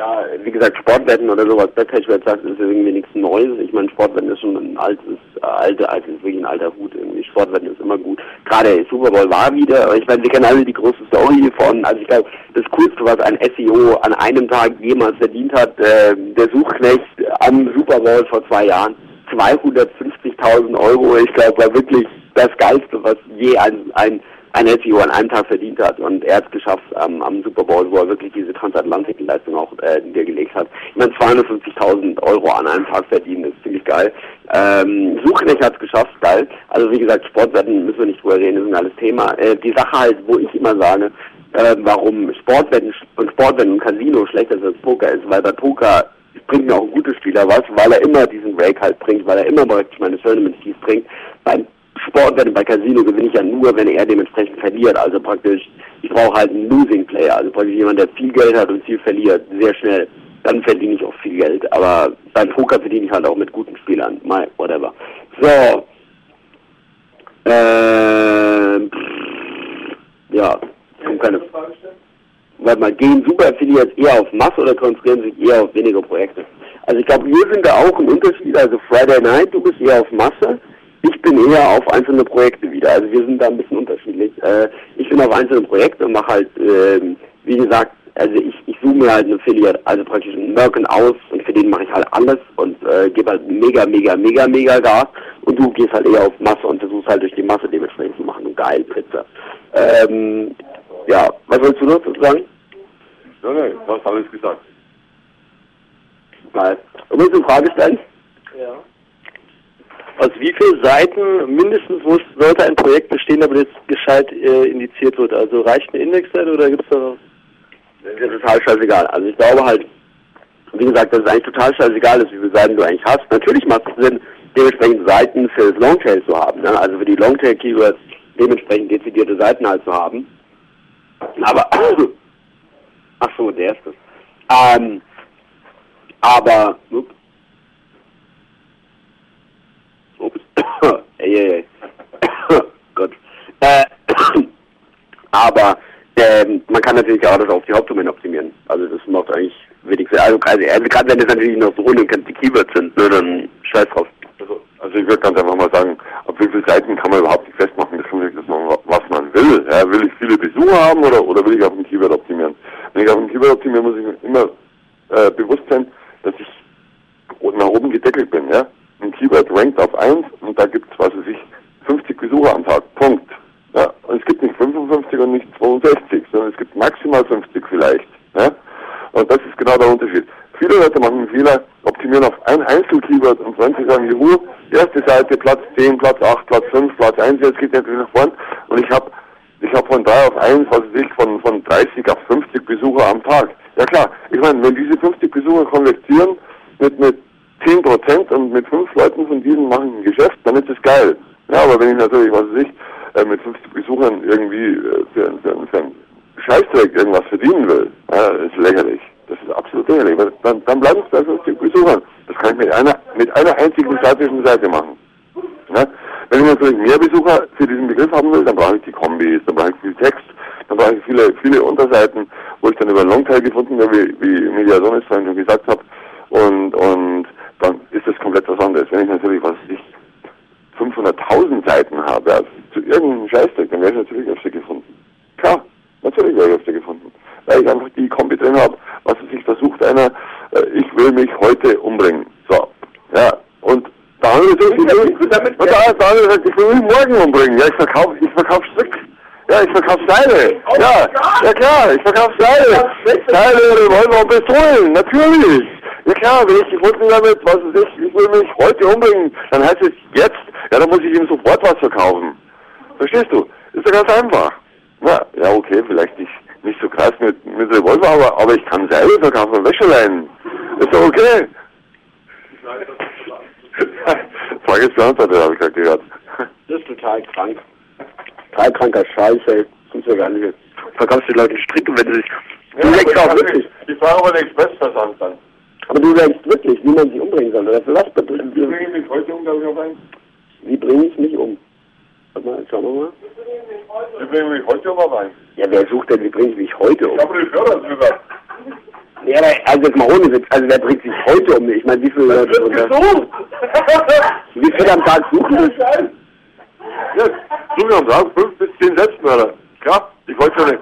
Ja, wie gesagt, Sportwetten oder sowas, sagt, ist irgendwie nichts Neues. Ich meine, Sportwetten ist schon ein altes, äh, alte, also wirklich ein alter Hut irgendwie. Sportwetten ist immer gut. Gerade der Super Bowl war wieder, ich meine, wir kennen alle die große Story von, also ich glaube, das Coolste, was ein SEO an einem Tag jemals verdient hat, äh, der Suchknecht am Super Bowl vor zwei Jahren, 250.000 Euro, ich glaube, war wirklich das Geilste, was je ein, ein ein SEO an einem Tag verdient hat und er hat es geschafft am, am Super Bowl, wo er wirklich diese Transatlantik-Leistung auch äh, niedergelegt hat. Ich meine, 250.000 Euro an einem Tag verdienen ist ziemlich geil. Ähm, Suchknecht hat es geschafft, geil. Also wie gesagt, Sportwetten müssen wir nicht drüber reden, ist ein geiles Thema. Äh, die Sache halt, wo ich immer sage, äh, warum Sportwetten und Sportwetten und Casino schlechter ist als Poker ist, weil bei Poker bringt mir auch ein guter Spieler was, weil er immer diesen Rake halt bringt, weil er immer praktisch meine Tournament Keys bringt. Beim Sportwetten bei Casino gewinne ich ja nur, wenn er dementsprechend verliert. Also praktisch, ich brauche halt einen Losing Player, also praktisch jemand, der viel Geld hat und viel verliert, sehr schnell. Dann verdiene ich auch viel Geld. Aber beim Poker verdiene ich halt auch mit guten Spielern. My, whatever. So. Ähm, ja, kommt keine. Warte mal, gehen Super-Affiliates eher auf Masse oder konzentrieren sich eher auf weniger Projekte? Also ich glaube, wir sind da auch ein Unterschied. Also Friday Night, du bist eher auf Masse. Ich bin eher auf einzelne Projekte wieder. Also wir sind da ein bisschen unterschiedlich. Äh, ich bin auf einzelne Projekte und mache halt, ähm, wie gesagt, also ich, ich suche mir halt einen Affiliate, also praktisch einen Merken aus und für den mache ich halt alles und äh, gebe halt mega, mega, mega, mega Gas und du gehst halt eher auf Masse und versuchst halt durch die Masse dementsprechend zu machen und geil, Pizza. Ähm, ja, was willst du noch dazu sagen? Ja, ne, du hast alles gesagt. Geil. Du willst eine Frage stellen? Ja. Aus wie vielen Seiten mindestens muss, sollte ein Projekt bestehen, damit es gescheit äh, indiziert wird? Also reicht eine Indexseite oder gibt es da noch? Das ist total scheißegal. Also ich glaube halt, wie gesagt, dass es eigentlich total scheißegal ist, wie viele Seiten du eigentlich hast. Natürlich macht es Sinn, dementsprechend Seiten für das Longtail zu haben. Ne? Also für die Longtail-Keywords dementsprechend dezidierte Seiten halt zu haben. Aber, ach so, der ist das. Ähm, aber, ups. Ey. Gott. Äh, aber, ähm, man kann natürlich auch das auf die Hauptdomain optimieren. Also das macht eigentlich wenig Sinn. Also gerade gerade wenn es natürlich noch so unerkannte Keywords sind, ne, dann scheiß drauf. Also, also ich würde ganz einfach mal sagen, auf wie viele Seiten kann man überhaupt nicht festmachen, das wirklich das machen, was man will. Ja, will ich viele Besucher haben oder, oder will ich auf ein Keyword optimieren? Wenn ich auf ein Keyword optimiere, muss ich mir immer äh, bewusst sein, dass ich nach oben gedeckelt bin. Ja? Ein Keyword rankt auf 1 und da gibt es, was weiß ich, 50 Besucher am Tag. Punkt. Ja? Und es gibt nicht 55 und nicht 62, sondern es gibt maximal 50 vielleicht. Ja? Und das ist genau der Unterschied. Viele Leute machen einen Fehler, optimieren auf ein Einzelkeyword und wenn sie sagen, juhu, erste Seite, Platz 10, Platz 8, Platz 5, Platz 1, jetzt geht natürlich nach vorn und ich habe ich hab von 3 auf 1, was weiß ich, von, von 30 auf 50 Besucher am Tag. Ja klar, ich meine, wenn diese 50 Besucher konvertieren mit, mit 10 Prozent und mit 5 Leuten von diesen machen ein Geschäft, dann ist es geil. Ja, aber wenn ich natürlich, was weiß ich, äh, mit 50 Besuchern irgendwie äh, für, für, für einen Scheißdreck irgendwas verdienen will, ja, ist lächerlich. Das ist absolut lächerlich. Dann, dann bleiben es bei 50 Besuchern. Das kann ich mit einer, mit einer einzigen statischen Seite machen. Ja? Wenn ich natürlich mehr Besucher für diesen Begriff haben will, dann brauche ich die Kombis, dann brauche ich viel Text, dann brauche ich viele, viele Unterseiten, wo ich dann über Longtail gefunden habe, wie, wie Mediasonis vorhin schon gesagt habe. Und, und dann ist das komplett was anderes. Wenn ich natürlich, was ich 500.000 Seiten habe, also zu irgendeinem Scheißdreck, dann wäre ich natürlich öfter gefunden. Klar, natürlich wäre ich öfter gefunden. Weil ich einfach die Kombi drin habe, was sich versucht einer, äh, ich will mich heute umbringen. So, ja, und da haben wir natürlich, und da, da haben wir gesagt, ich will mich morgen umbringen. Ja, ich verkaufe, ich verkaufe Stück. Ja, ich verkaufe Seile. Ja, ja klar, ich verkaufe Seile. Seile, Revolver und Pistolen, natürlich. Ja klar, wenn ich gefunden damit, was weiß ich, ich will mich heute umbringen, dann heißt es jetzt, ja, dann muss ich ihm sofort was verkaufen. Verstehst du? Ist ja ganz einfach. Ja, ja okay, vielleicht nicht, nicht so krass mit, mit Revolver, aber, aber ich kann Seile verkaufen Wäscheleinen. Ist doch okay. Frage ist beantwortet, habe ich gerade gehört. Das ist total krank. Total kranker Scheiß, ey. Kannst du gar nicht. Verkaufst die Leute Stricke, wenn. Du Ja, denkst aber ich- wirklich. Ich frage aber den Expressversand dann. Aber du denkst wirklich, wie man sich umbringen soll. Oder für was bitte? Wie bringe ich mich heute um, glaube ich, auf ein? Wie bringe ich mich um? Warte mal, schauen wir mal. Wie bringe ich mich heute um auf ein? Ja, wer sucht denn, wie bringe ich mich heute um? Ich habe die Förder drüber. Ja, aber also jetzt mal ohne Witz, also wer bringt sich heute um? Ich meine, wie viele Leute sind da? Wie viele am Tag suchen das? Ja, so wie am Tag, fünf bis zehn Selbstmörder. Klar, ich wollte schon,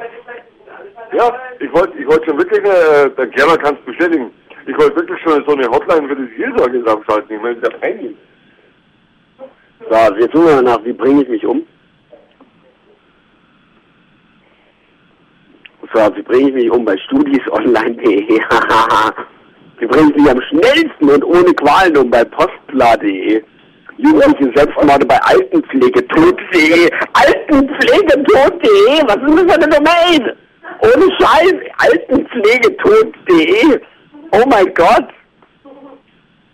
ja, ich wollte, ich wollte schon wirklich, äh, der Gerber kann es bestätigen, ich wollte wirklich schon so eine Hotline für die Seelsorge abschalten. Ich meine, das ist ja peinlich. So, jetzt suchen wir nach, wie bringe ich mich um? So, wie bringe ich mich um bei studiesonline.de? wie bringe ich mich am schnellsten und ohne Qualen um bei postpla.de? Jugendliche Selbstmorde bei Altenpflegetod.de. Altenpflegetod.de? Was ist das für eine Domain? Ohne Scheiß, Altenpflegetod.de. Oh mein Gott.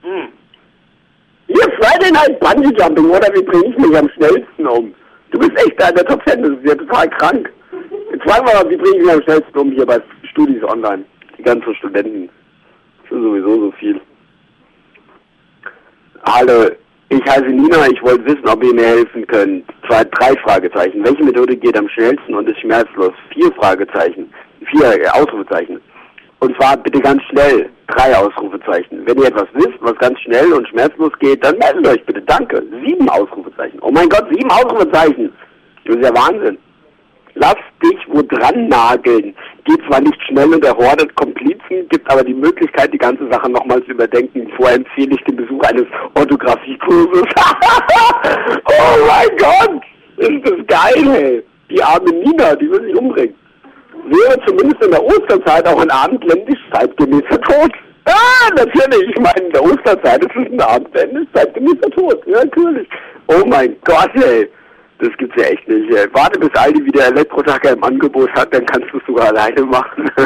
Hm. Hier, Friday Night Bungee Jumping, oder wie bringe ich mich am schnellsten um? Du bist echt da in der Top 10, das ist ja total krank. Jetzt fragen wir mal, wie bringe ich mich am schnellsten um hier bei Studis Online? Die ganzen Studenten. Das ist sowieso so viel. Hallo, ich heiße Nina, ich wollte wissen, ob ihr mir helfen könnt. Zwei, drei Fragezeichen. Welche Methode geht am schnellsten und ist schmerzlos? Vier Fragezeichen. Vier äh, Ausrufezeichen. Und zwar bitte ganz schnell. Drei Ausrufezeichen. Wenn ihr etwas wisst, was ganz schnell und schmerzlos geht, dann meldet euch bitte. Danke. Sieben Ausrufezeichen. Oh mein Gott, sieben Ausrufezeichen. Das ist ja Wahnsinn. Lass dich wo dran nageln. Geht zwar nicht schnell und erhortet Komplizen, gibt aber die Möglichkeit, die ganze Sache nochmal zu überdenken. Vorher empfehle ich den Besuch eines Orthographiekurses. oh mein Gott! Ist das geil, ey. Die arme Nina, die will sich umbringen. Wäre zumindest in der Osterzeit auch ein abendländisch zeitgemäßer Tod. Ah, natürlich. Ich meine, in der Osterzeit ist es ein abendländisch zeitgemäßer Tod. Ja, natürlich. Oh mein Gott, ey. Das gibt's ja echt nicht. Ey. Warte, bis Aldi wieder Elektrotacker im Angebot hat, dann kannst du es sogar alleine machen.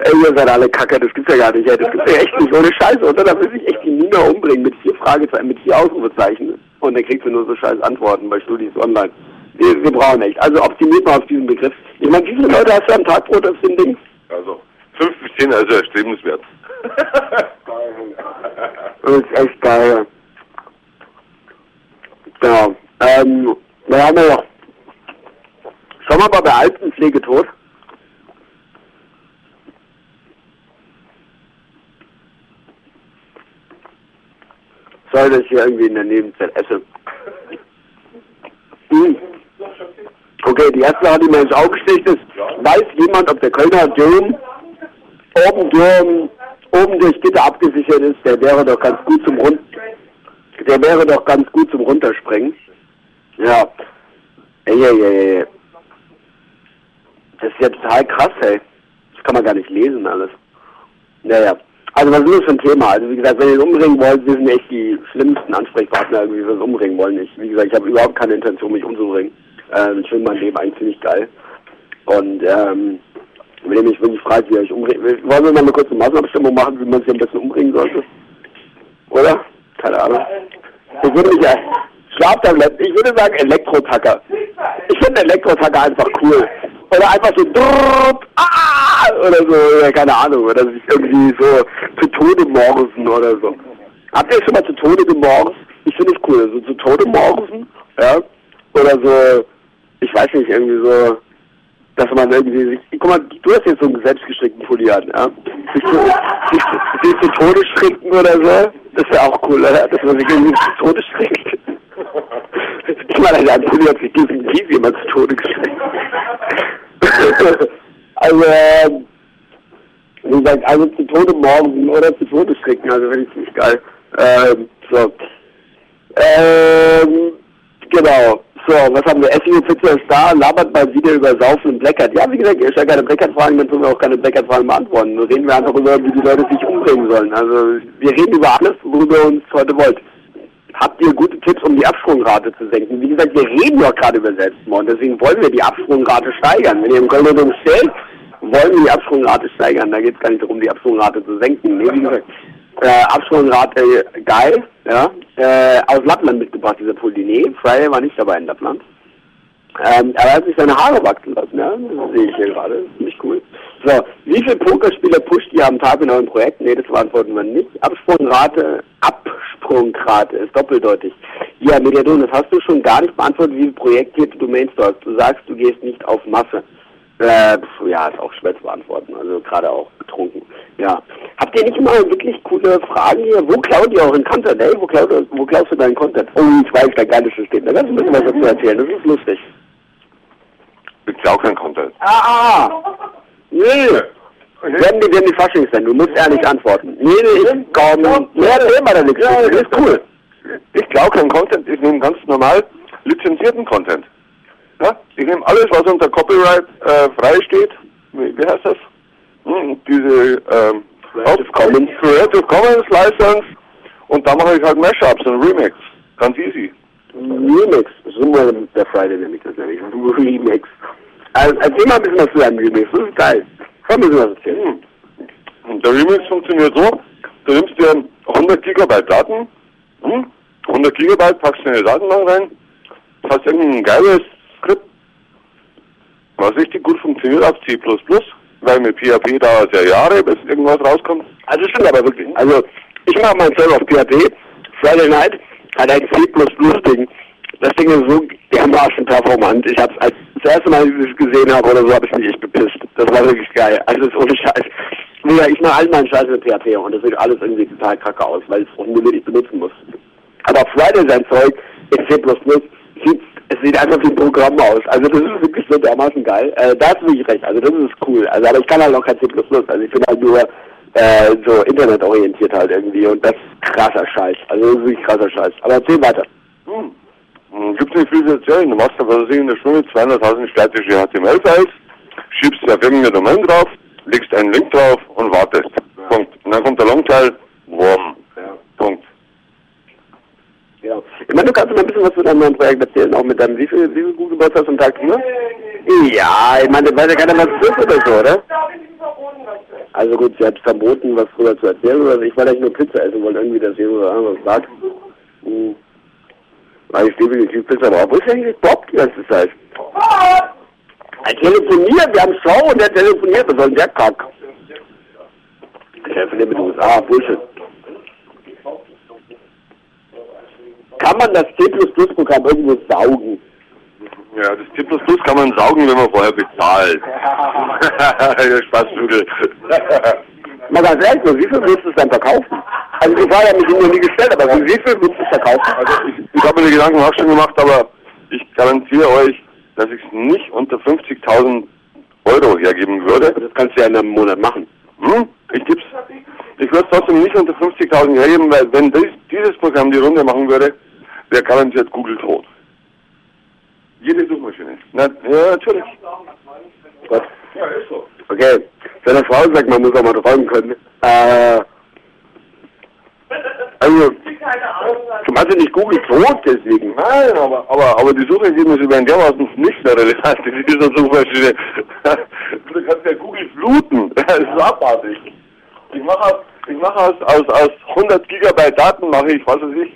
ey, ihr seid alle Kacker, das gibt's ja gar nicht. Ey. Das gibt's ja echt nicht. Ohne Scheiße, oder? Da will sich echt die Nina umbringen mit vier Fragezeichen, mit vier Ausrufezeichen. Und dann kriegst du nur so scheiß Antworten bei Studis Online. Wir, wir brauchen echt. Also optimiert mal auf diesen Begriff. Ich meine, wie viele Leute hast du am Tag pro das den Ding? Also, fünf bis zehn, also erstrebenswert. Das ist echt geil. Ja. Ähm, wir haben wir noch. Schon mal bei Altenpflege tot? Soll das hier irgendwie in der Nebenzeit essen? Hm. Okay, die erste Sache, die mir ins Auge sticht, ist, weiß jemand, ob der Kölner Dom oben, Dom, oben durch Gitter abgesichert ist? Der wäre doch ganz gut zum Rund, der wäre doch ganz gut zum Runterspringen. Ja. Ey, ey, ey, ey. Das ist ja total krass, ey. Das kann man gar nicht lesen alles. Naja. Also was ist das für ein Thema? Also wie gesagt, wenn ihr ihn umbringen wollt, wir sind echt die schlimmsten Ansprechpartner, irgendwie, wie wir es umbringen wollen. Ich, wie gesagt, ich habe überhaupt keine Intention, mich umzubringen. Ähm, ich finde mein Leben eigentlich ziemlich geil. Und ähm, wenn ihr mich wirklich fragt, wie ihr euch umbringt, wollen wir mal eine kurze Massenabstimmung machen, wie man sich am besten umbringen sollte? Oder? Keine Ahnung. Ich würde mich ja, Schlaftabletten, ich würde sagen Elektrotacker. Ich finde Elektrotacker einfach cool. Oder einfach so drrrt, ah, oder so, keine Ahnung, oder sich irgendwie so zu Tode morsen oder so. Habt ihr schon mal zu Tode gemorst? Ich finde es cool, so zu Tode morsen, ja, oder so, ich weiß nicht, irgendwie so, dass man irgendwie sich, guck mal, du hast jetzt so einen selbstgestrickten Pulli an, ja, sich zu, sich, sich zu Tode stricken oder so, das wäre auch cool, oder? dass man sich irgendwie zu Tode strickt. Ich meine, der Pulli hat sich definitiv jemand zu Tode gestrickt. also, ähm, wie gesagt, also zu Tode morgen oder zu Tode stricken, also finde ich ziemlich geil. Ähm, so. Ähm, genau. So, was haben wir? Pizza ist da, labert mal wieder über Saufen und Blackert. Ja, wie gesagt, ihr stellt keine Blackert-Fragen, dann tun wir auch keine Blackert-Fragen beantworten. Nur reden wir einfach über, wie die Leute sich umbringen sollen. Also, wir reden über alles, worüber ihr uns heute wollt. Habt ihr gute Tipps, um die Absprungrate zu senken? Wie gesagt, wir reden doch gerade über Selbstmord, deswegen wollen wir die Absprungrate steigern. Wenn ihr im Kölner stellt, wollen wir die Absprungrate steigern. Da geht es gar nicht darum, die Absprungrate zu senken. Nee, wie gesagt, äh, Absprungrate geil, ja. Äh, aus Lappland mitgebracht, dieser Pulli. Nee, Friday war nicht dabei in Lappland. Ähm, er hat sich seine Haare wachsen lassen, ja. Das sehe ich hier gerade. Ziemlich cool. So, wie viele Pokerspieler pusht ihr am Tag in eurem Projekt? Nee, das beantworten wir nicht. Absprungrate, Absprungrate ist doppeldeutig. Ja, Mediadon, das hast du schon gar nicht beantwortet, wie projektierte Domains du hast. Du sagst, du gehst nicht auf Masse. Äh, ja, ist auch schwer zu beantworten, also gerade auch betrunken. Ja. Habt ihr nicht mal wirklich coole Fragen hier? Wo klaut ihr euren Content, ey? Wo, klaut, wo klaust du deinen Content? Oh, ich weiß, da geiles System. Da kannst du ein bisschen was dazu erzählen, das ist lustig. Ich auch kein Content. Ah, ah. Nee. Werden die, werden die Faschings sein? Du musst ehrlich antworten. Nee, nee, ich komm. Nee, erzähl mal da nichts. Das ist cool. Ich glaube kein Content, ich nehme ganz normal lizenzierten Content. Ja? Ich nehme alles, was unter Copyright äh, frei steht. Wie, wie heißt das? Hm, diese ähm, Creative Commons. License Und da mache ich halt Mashups und Remix. Ganz easy. Remix, so mal der Friday nämlich das nämlich. Remix. Also, erzähl mal ein bisschen was zu deinem Remix, das ist geil. Komm, ein bisschen was erzählen. Und der Remix funktioniert so, du nimmst dir 100 Gigabyte Daten, hm? 100 Gigabyte packst du in eine Datenbank rein, hast irgendein geiles was richtig gut funktioniert auf C++, weil mit PHP dauert es ja Jahre, bis irgendwas rauskommt. Also stimmt aber wirklich. Also ich mache meinen Server auf PHP. Friday Night hat ein C++-Ding. Das Ding ist so dermaßen performant. Ich hab's als das erste Mal, als ich es gesehen habe oder so, habe ich mich echt bepisst. Das war wirklich geil. Also das ist ohne Scheiß. Ja, ich mache all meinen Scheiß mit PHP und das sieht alles irgendwie total kacke aus, weil ich es unnötig benutzen muss. Aber Friday sein Zeug in C++ sieht, es sieht einfach wie ein Programm aus. Also das ist wirklich so dermaßen geil. Äh, da hast du wirklich recht. Also das ist cool. Also aber ich kann halt auch kein C++. Also ich bin halt nur äh, so internetorientiert halt irgendwie und das ist krasser Scheiß. Also das ist wirklich krasser Scheiß. Aber erzähl weiter. Hm. Hm, Gibt nicht viel zu erzählen. Du machst da was in der Stunde 200.000 statische HTML-Files, schiebst auf irgendeine Domain drauf, legst einen Link drauf und wartest. Punkt. Und dann kommt der Longteil, warm. Punkt. Ja. Ich meine, du kannst mal ein bisschen was zu deinem neuen Projekt erzählen, auch mit deinem, wie viel, wie viel Google Bots hast du am Tag hier? Ja, ich meine, weiß ja keiner, was es ist oder so, oder? Also gut, sie hat verboten, was drüber zu erzählen, oder ich wollte eigentlich nur Pizza essen, wollte irgendwie, dass jemand anderes sagt. Hm. Weil ich definitiv Pizza brauche. Wo ist eigentlich Bob die ganze Zeit? Er telefoniert, wir haben Show und er telefoniert, was soll denn der Kack? Ich helfe dir mit den USA, Bullshit. Kann man das C++-Programm irgendwo saugen? Ja, das C++ kann man saugen, wenn man vorher bezahlt. Der Spaßvögel. Mal ganz ehrlich, wie viel willst du es dann verkaufen? Also die Frage hat mich noch nie gestellt, aber wie viel willst du es verkaufen? Also ich, ich habe mir die Gedanken auch schon gemacht, aber ich garantiere euch, dass ich es nicht unter 50.000 Euro hergeben würde. Das kannst du ja in einem Monat machen. Hm? Ich gib's. Ich würde es trotzdem nicht unter 50.000 hergeben, weil wenn dies, dieses Programm die Runde machen würde, wäre garantiert Google tot. Jede Suchmaschine. Na, ja, natürlich. Gott. Ja, ist so. Okay. Wenn eine Frau sagt, man muss auch mal träumen können. Äh, also, du meinst ja nicht Google tot deswegen. Nein, aber, aber, aber die Suchergebnisse werden dermaßen nicht mehr relevant in dieser Suchmaschine. Du kannst ja Google fluten. Das ist abartig. Ich mache aus, ich mache aus, aus, aus 100 Gigabyte Daten mache ich, was weiß ich,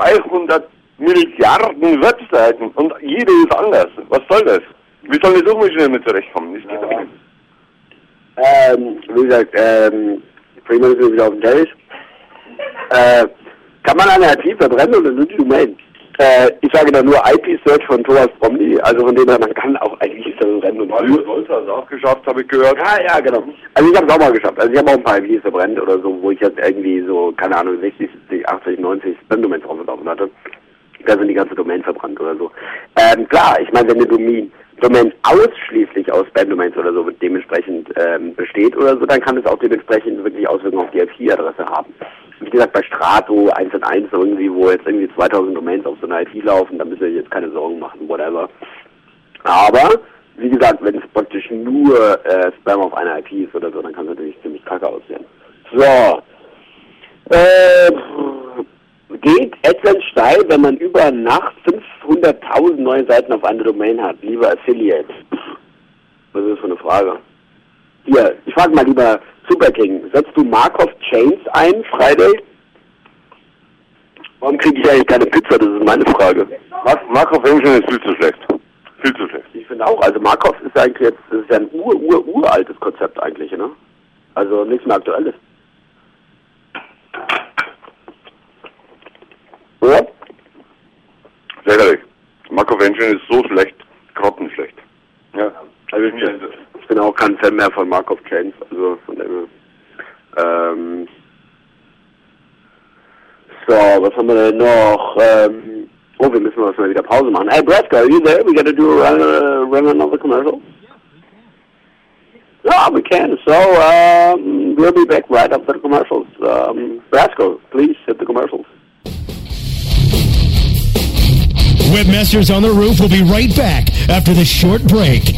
200 Milliarden Webseiten und jede ist anders. Was soll das? Wie soll eine Suchmaschine damit zurechtkommen? Das geht doch nicht. Ähm, wie gesagt, ähm, Freeman ist wieder auf dem Teppich. Äh, kann man eine IP verbrennen oder nur die Domain? Äh, ich sage da nur IP-Search von Thomas Bromley, also von dem her, man kann auch IPs verbrennen. Und Mario Solter hat es auch geschafft, habe ich gehört. Ja, ja, genau. Also ich habe es auch mal geschafft. Also ich habe auch ein paar IPs verbrennt oder so, wo ich jetzt irgendwie so, keine Ahnung, 60, 70, 80, 90 Spam-Domains draufgelaufen hatte. Da sind die ganze Domain verbrannt oder so. Ähm, klar, ich meine, wenn eine Domain, Domain ausschließlich aus Spam-Domains oder so dementsprechend ähm, besteht oder so, dann kann es auch dementsprechend wirklich Auswirkungen auf die IP-Adresse haben. Wie gesagt, bei Strato 1 und 1 irgendwie, wo jetzt irgendwie 2000 Domains auf so einer IP laufen, da ihr euch jetzt keine Sorgen machen, whatever. Aber, wie gesagt, wenn es praktisch nur äh, Spam auf einer IP ist oder so, dann kann es natürlich ziemlich kacke aussehen. So. Äh, geht AdSense steil, wenn man über Nacht 500.000 neue Seiten auf einer Domain hat, lieber Affiliate? Was ist das für eine Frage? Hier, ich frage mal lieber Super King, setzt du Markov Chains ein, Friday? Warum kriege ich eigentlich keine Pizza? Das ist meine Frage. Mark Markov Engine ist viel zu schlecht. Viel zu schlecht. Ich finde auch, also Markov ist eigentlich jetzt, das ist ja ein ur, ur, uraltes Konzept eigentlich, ne? Also nichts mehr aktuelles. Oder? Lächerlich. Markov Engine ist so schlecht, grottenschlecht. Ja. Also ich, ich bin auch kein Fan mehr von Markov Chains, also von dem ähm, So, was haben wir denn noch? Ähm, oh, wir müssen mal wieder Pause machen. Hey, Brasco, are you there? We gotta do a run, uh, run another commercial. Yeah, we can. So, um, we'll be back right after the commercials. Um, Brasco, please hit the commercials. Webmasters on the Roof will be right back after this short break.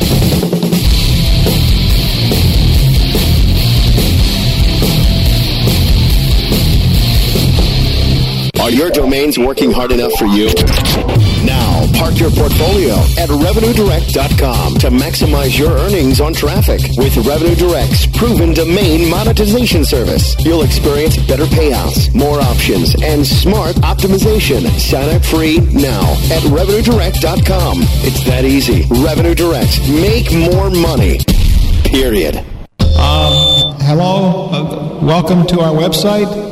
Are your domains working hard enough for you? Now, park your portfolio at RevenueDirect.com to maximize your earnings on traffic. With Revenue Direct's proven domain monetization service, you'll experience better payouts, more options, and smart optimization. Sign up free now at RevenueDirect.com. It's that easy. Revenue Direct. Make more money. Period. Um, hello, uh, welcome to our website.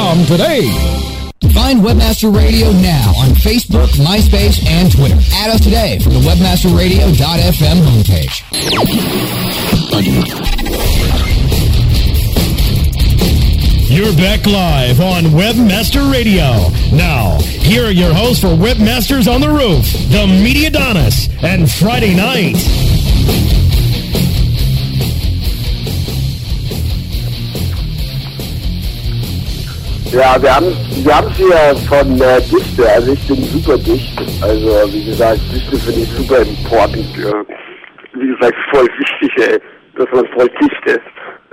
today. Find Webmaster Radio now on Facebook, MySpace, and Twitter. Add us today from the webmasterradio.fm homepage. You're back live on Webmaster Radio. Now, here are your hosts for Webmasters on the Roof, the Media Donis, and Friday Night. Ja, wir haben wir haben hier von äh, Dichte, also ich bin super dicht. Also wie gesagt, Dichte finde ich super important. Ja. Wie gesagt, voll wichtig, ey, dass man voll dicht ist.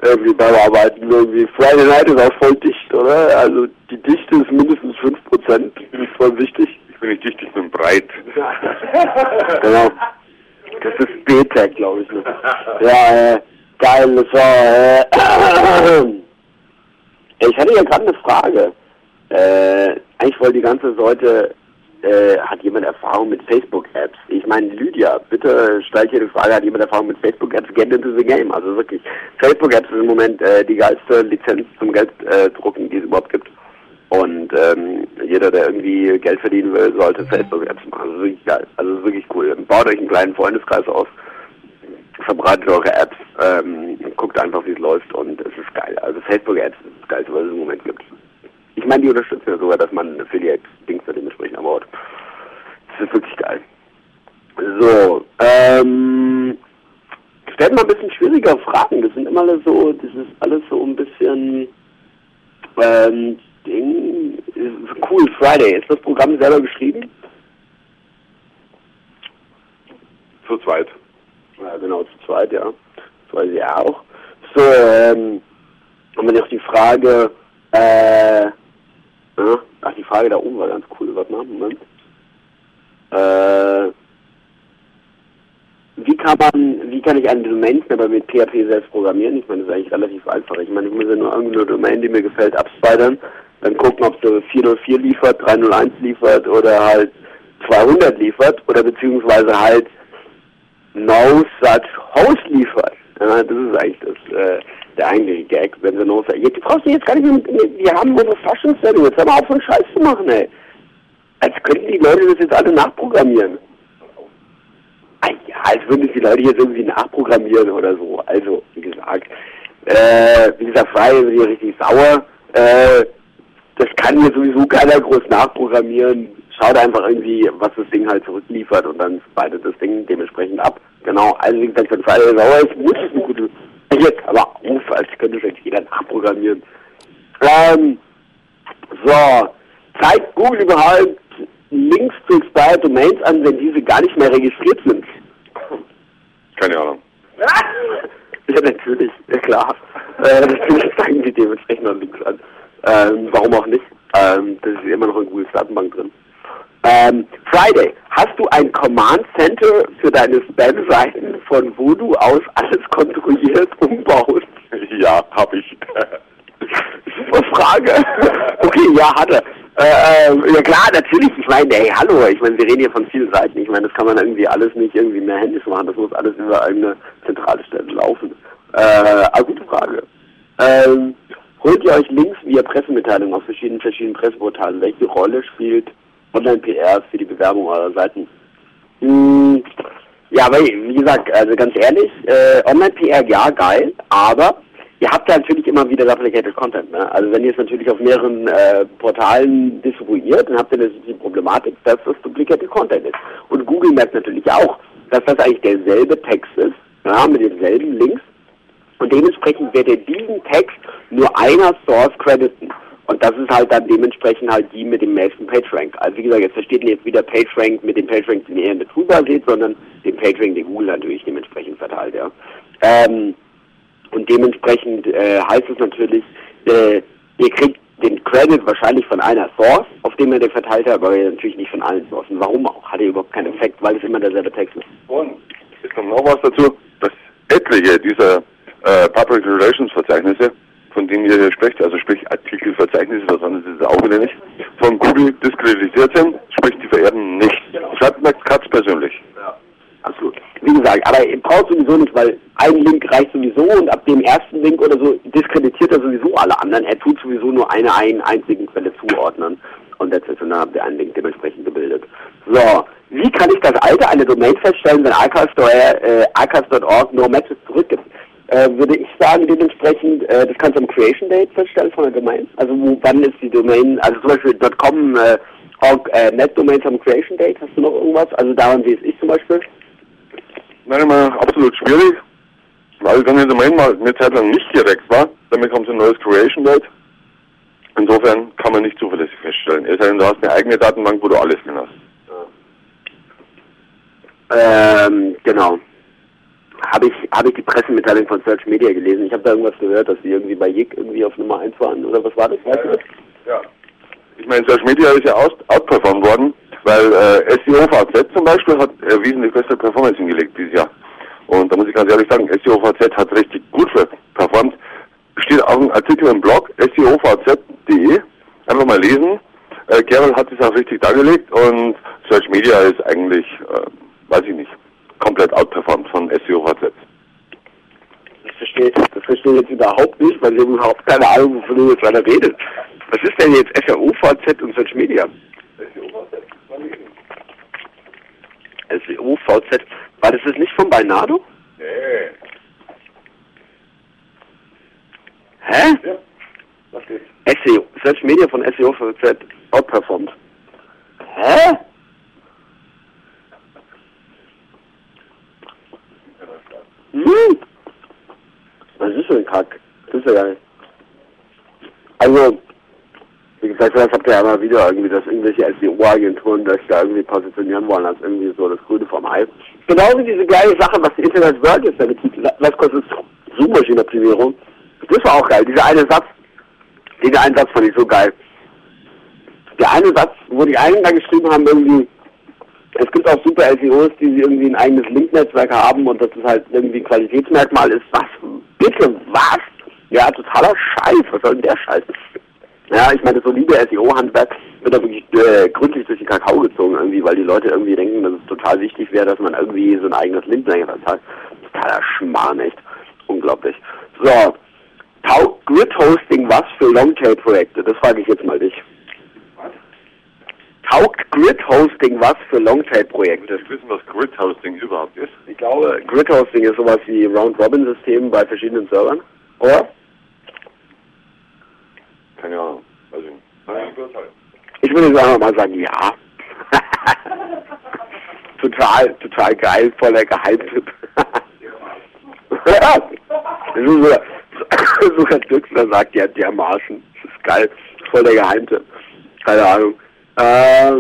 Irgendwie beim Arbeiten. Irgendwie Friday Night ist auch voll dicht, oder? Also die Dichte ist mindestens 5%. Das ist voll wichtig. Ich bin nicht dicht, ich bin breit. genau. Das ist B-Tech, glaube ich. Ne? Ja, äh, geil, das war, äh, ich hatte ja gerade eine Frage. Äh, eigentlich wollte die ganze Leute, äh, hat jemand Erfahrung mit Facebook-Apps? Ich meine, Lydia, bitte stell hier die Frage, hat jemand Erfahrung mit Facebook-Apps? Get into the game. Also wirklich, Facebook-Apps ist im Moment äh, die geilste Lizenz zum Gelddrucken, äh, die es überhaupt gibt. Und ähm, jeder, der irgendwie Geld verdienen will, sollte Facebook-Apps machen. Also wirklich geil. Also wirklich cool. Baut euch einen kleinen Freundeskreis auf, verbreitet eure Apps, ähm, guckt einfach, wie es läuft und es ist geil. Also Facebook-Apps ist das Geilste, was es im Moment gibt. Ich meine, die unterstützen ja sogar, dass man Affiliate-Dings da dementsprechend anbaut. Das ist wirklich geil. So, ähm, stellt mal ein bisschen schwieriger Fragen. Das sind immer so, das ist alles so ein bisschen, ähm, Ding, cool, Friday. Ist das Programm selber geschrieben? Zu zweit. Ja, genau, zu zweit, ja. Das weiß ich ja auch. So, ähm, haben wir noch die Frage, äh, ja, ach, die Frage da oben war ganz cool, warte mal, Moment. Äh, wie kann man, wie kann ich einen Domain-Snapper mit PHP selbst programmieren? Ich meine, das ist eigentlich relativ einfach. Ich meine, ich muss ja nur irgendeine Domain, die mir gefällt, abspidern, dann gucken, ob sie 404 liefert, 301 liefert oder halt 200 liefert oder beziehungsweise halt no such host liefert. Ja, das ist eigentlich das, äh, der eigentliche Gag, wenn sie no such... Jetzt brauchst jetzt gar nicht mehr, wir haben unsere Faschingssendung, jetzt mal auf, so einen Scheiß zu machen, ey. Als könnten die Leute das jetzt alle nachprogrammieren. Ah ja, als würden die Leute jetzt irgendwie nachprogrammieren oder so. Also, wie gesagt, äh, wie gesagt, Friday wird hier richtig sauer. Äh, das kann hier sowieso keiner groß nachprogrammieren. Schaut einfach irgendwie, was das Ding halt zurückliefert und dann spaltet das Ding dementsprechend ab. Genau, also wie gesagt, wenn Friday sauer ist, muss es ein gutes... Jetzt aber auf, als könnte es jetzt jeder nachprogrammieren. Ähm, so, zeigt Google überhaupt Links zu Expired Domains an, wenn diese gar nicht mehr registriert sind? Keine Ahnung. Ja, natürlich, ja klar. Äh, natürlich zeigen die dementsprechend noch Links an. Ähm, warum auch nicht? Ähm, das ist immer noch in Googles Datenbank drin. Ähm, Friday, hast du ein Command Center für deine Spam-Seiten, von wo du aus alles kontrolliert umbaust? Ja, hab ich. Super Frage. Okay, ja, hat er. Äh, äh, ja klar, natürlich. Ich meine, hey, hallo, ich meine, wir reden hier von vielen Seiten. Ich meine, das kann man irgendwie alles nicht irgendwie mehr händisch machen. Das muss alles über eine zentrale Stelle laufen. Äh, aber gute Frage. Ähm, holt ihr euch Links via Pressemitteilung auf verschiedenen, verschiedenen Presseportalen? Welche Rolle spielt Online-PR für die Bewerbung eurer Seiten? Hm, ja, aber wie gesagt, also ganz ehrlich, äh, Online-PR, ja, geil, aber ihr habt ja natürlich immer wieder Duplicated Content. Ne? Also wenn ihr es natürlich auf mehreren äh, Portalen distribuiert, dann habt ihr natürlich die Problematik, dass das Duplicated Content ist. Und Google merkt natürlich auch, dass das eigentlich derselbe Text ist, ja, mit denselben Links. Und dementsprechend wird ihr diesen Text nur einer Source crediten. Und das ist halt dann dementsprechend halt die mit dem nächsten PageRank. Also wie gesagt, jetzt versteht ihr jetzt wieder PageRank mit dem PageRank, den ihr in der Toolbar seht, sondern den PageRank, den Google natürlich dementsprechend verteilt, ja. Ähm, und dementsprechend äh, heißt es natürlich, äh, ihr kriegt den Credit wahrscheinlich von einer Source, auf dem ihr den verteilt habt, aber natürlich nicht von allen Sourcen. Warum auch? Hat er überhaupt keinen Effekt, weil es immer derselbe Text ist. Und es kommt noch was dazu, dass etliche dieser äh, Public Relations Verzeichnisse, von denen ihr hier sprecht, also sprich Artikelverzeichnisse, was anderes ist es auch wieder nicht, von Google diskreditiert sind, sprich die verehrten nicht. Schreibt Max Katz persönlich. Absolut. Wie gesagt, aber ihr braucht sowieso nicht, weil ein Link reicht sowieso und ab Link oder so diskreditiert er sowieso alle anderen. Er tut sowieso nur eine einen einzigen Quelle zuordnen. Und das ist dann habt ihr einen Link dementsprechend gebildet. So, wie kann ich das Alte einer Domain feststellen, wenn archives.org äh, no matches zurückgibt? Äh, würde ich sagen, dementsprechend, äh, das kannst du am Creation Date feststellen von der Domain. Also wo, wann ist die Domain, also zum Beispiel .com, äh, org, äh, Net Domains am Creation Date, hast du noch irgendwas? Also daran sehe ich zum Beispiel. Meinung nach absolut schwierig, weil dann in Domain mal eine Zeit lang nicht direkt war, dann bekommst du ein neues Creation Date. Insofern kann man nicht zuverlässig feststellen. Es sei denn, du hast eine eigene Datenbank, wo du alles drin hast. Ähm, genau. Habe ich, habe ich die Pressemitteilung von Search Media gelesen. Ich habe da irgendwas gehört, dass sie irgendwie bei JIC irgendwie auf Nummer 1 waren, oder was war das? Das? Ja. Ich meine, Search Media ist ja aus, outperformed worden, weil äh, SEO VZ zum Beispiel hat äh, wesentlich bessere Performance hingelegt dieses Jahr. Und da muss ich ganz ehrlich sagen, SEO VZ hat richtig gut performt. Steht auch ein Artikel im Blog, seovz.de. Einfach mal lesen. Äh, Gerald hat es auch richtig dargelegt und Search Media ist eigentlich, äh, weiß ich nicht, komplett outperformed von SEO VZ. Das verstehe, das verstehe ich jetzt überhaupt nicht, weil ich überhaupt keine Ahnung, wovon du jetzt gerade redest. Was ist denn jetzt SEO-VZ und Search Media? SEO-VZ. War das das nicht von Beinado? Nee. Hä? Ja. Was ist? SEO, Search Media von SEO-VZ outperformed. Hä? Hm? Was ist für ein Kack? Das ist ja geil. Also, wie das habt ihr ja immer wieder irgendwie, dass irgendwelche SEO-Agenturen das da irgendwie positionieren wollen als irgendwie so das Grüne vom Ei. Genauso diese geile Sache, was die Internet World jetzt damit tut, was kostet Suchmaschinenoptimierung. Das war auch geil. Dieser eine Satz, den einen Satz fand ich so geil. Der eine Satz, wo die einen da geschrieben haben, irgendwie, es gibt auch super SEOs, die irgendwie ein eigenes Link-Netzwerk haben und das halt irgendwie ein Qualitätsmerkmal ist. Was? Bitte, was? Ja, totaler Scheiß. Was soll denn der Scheiß? Ja, ich meine, das solide SEO-Handwerk wird da wirklich äh, gründlich durch die Kakao gezogen irgendwie, weil die Leute irgendwie denken, dass es total wichtig wäre, dass man irgendwie so ein eigenes Link-Netzwerk hat. Totaler Schmarrn, echt. Unglaublich. So. Taugt Grid-Hosting was für Longtail-Projekte? Das frage ich jetzt mal dich. Taugt Grid-Hosting was für Longtail-Projekte? Ich wissen, was Grid-Hosting überhaupt ist. Ich glaube, Grid-Hosting ist sowas wie Round-Robin-System bei verschiedenen Servern. Oder? Keine Ahnung. Also, Ich würde einfach mal sagen, ja. total, total geil, voller Geheimtipp. ja, das ist so, sogar Düxler sagt, ja, der Marschen. Das ist geil, voll der Geheimtipp. Keine Ahnung. Äh,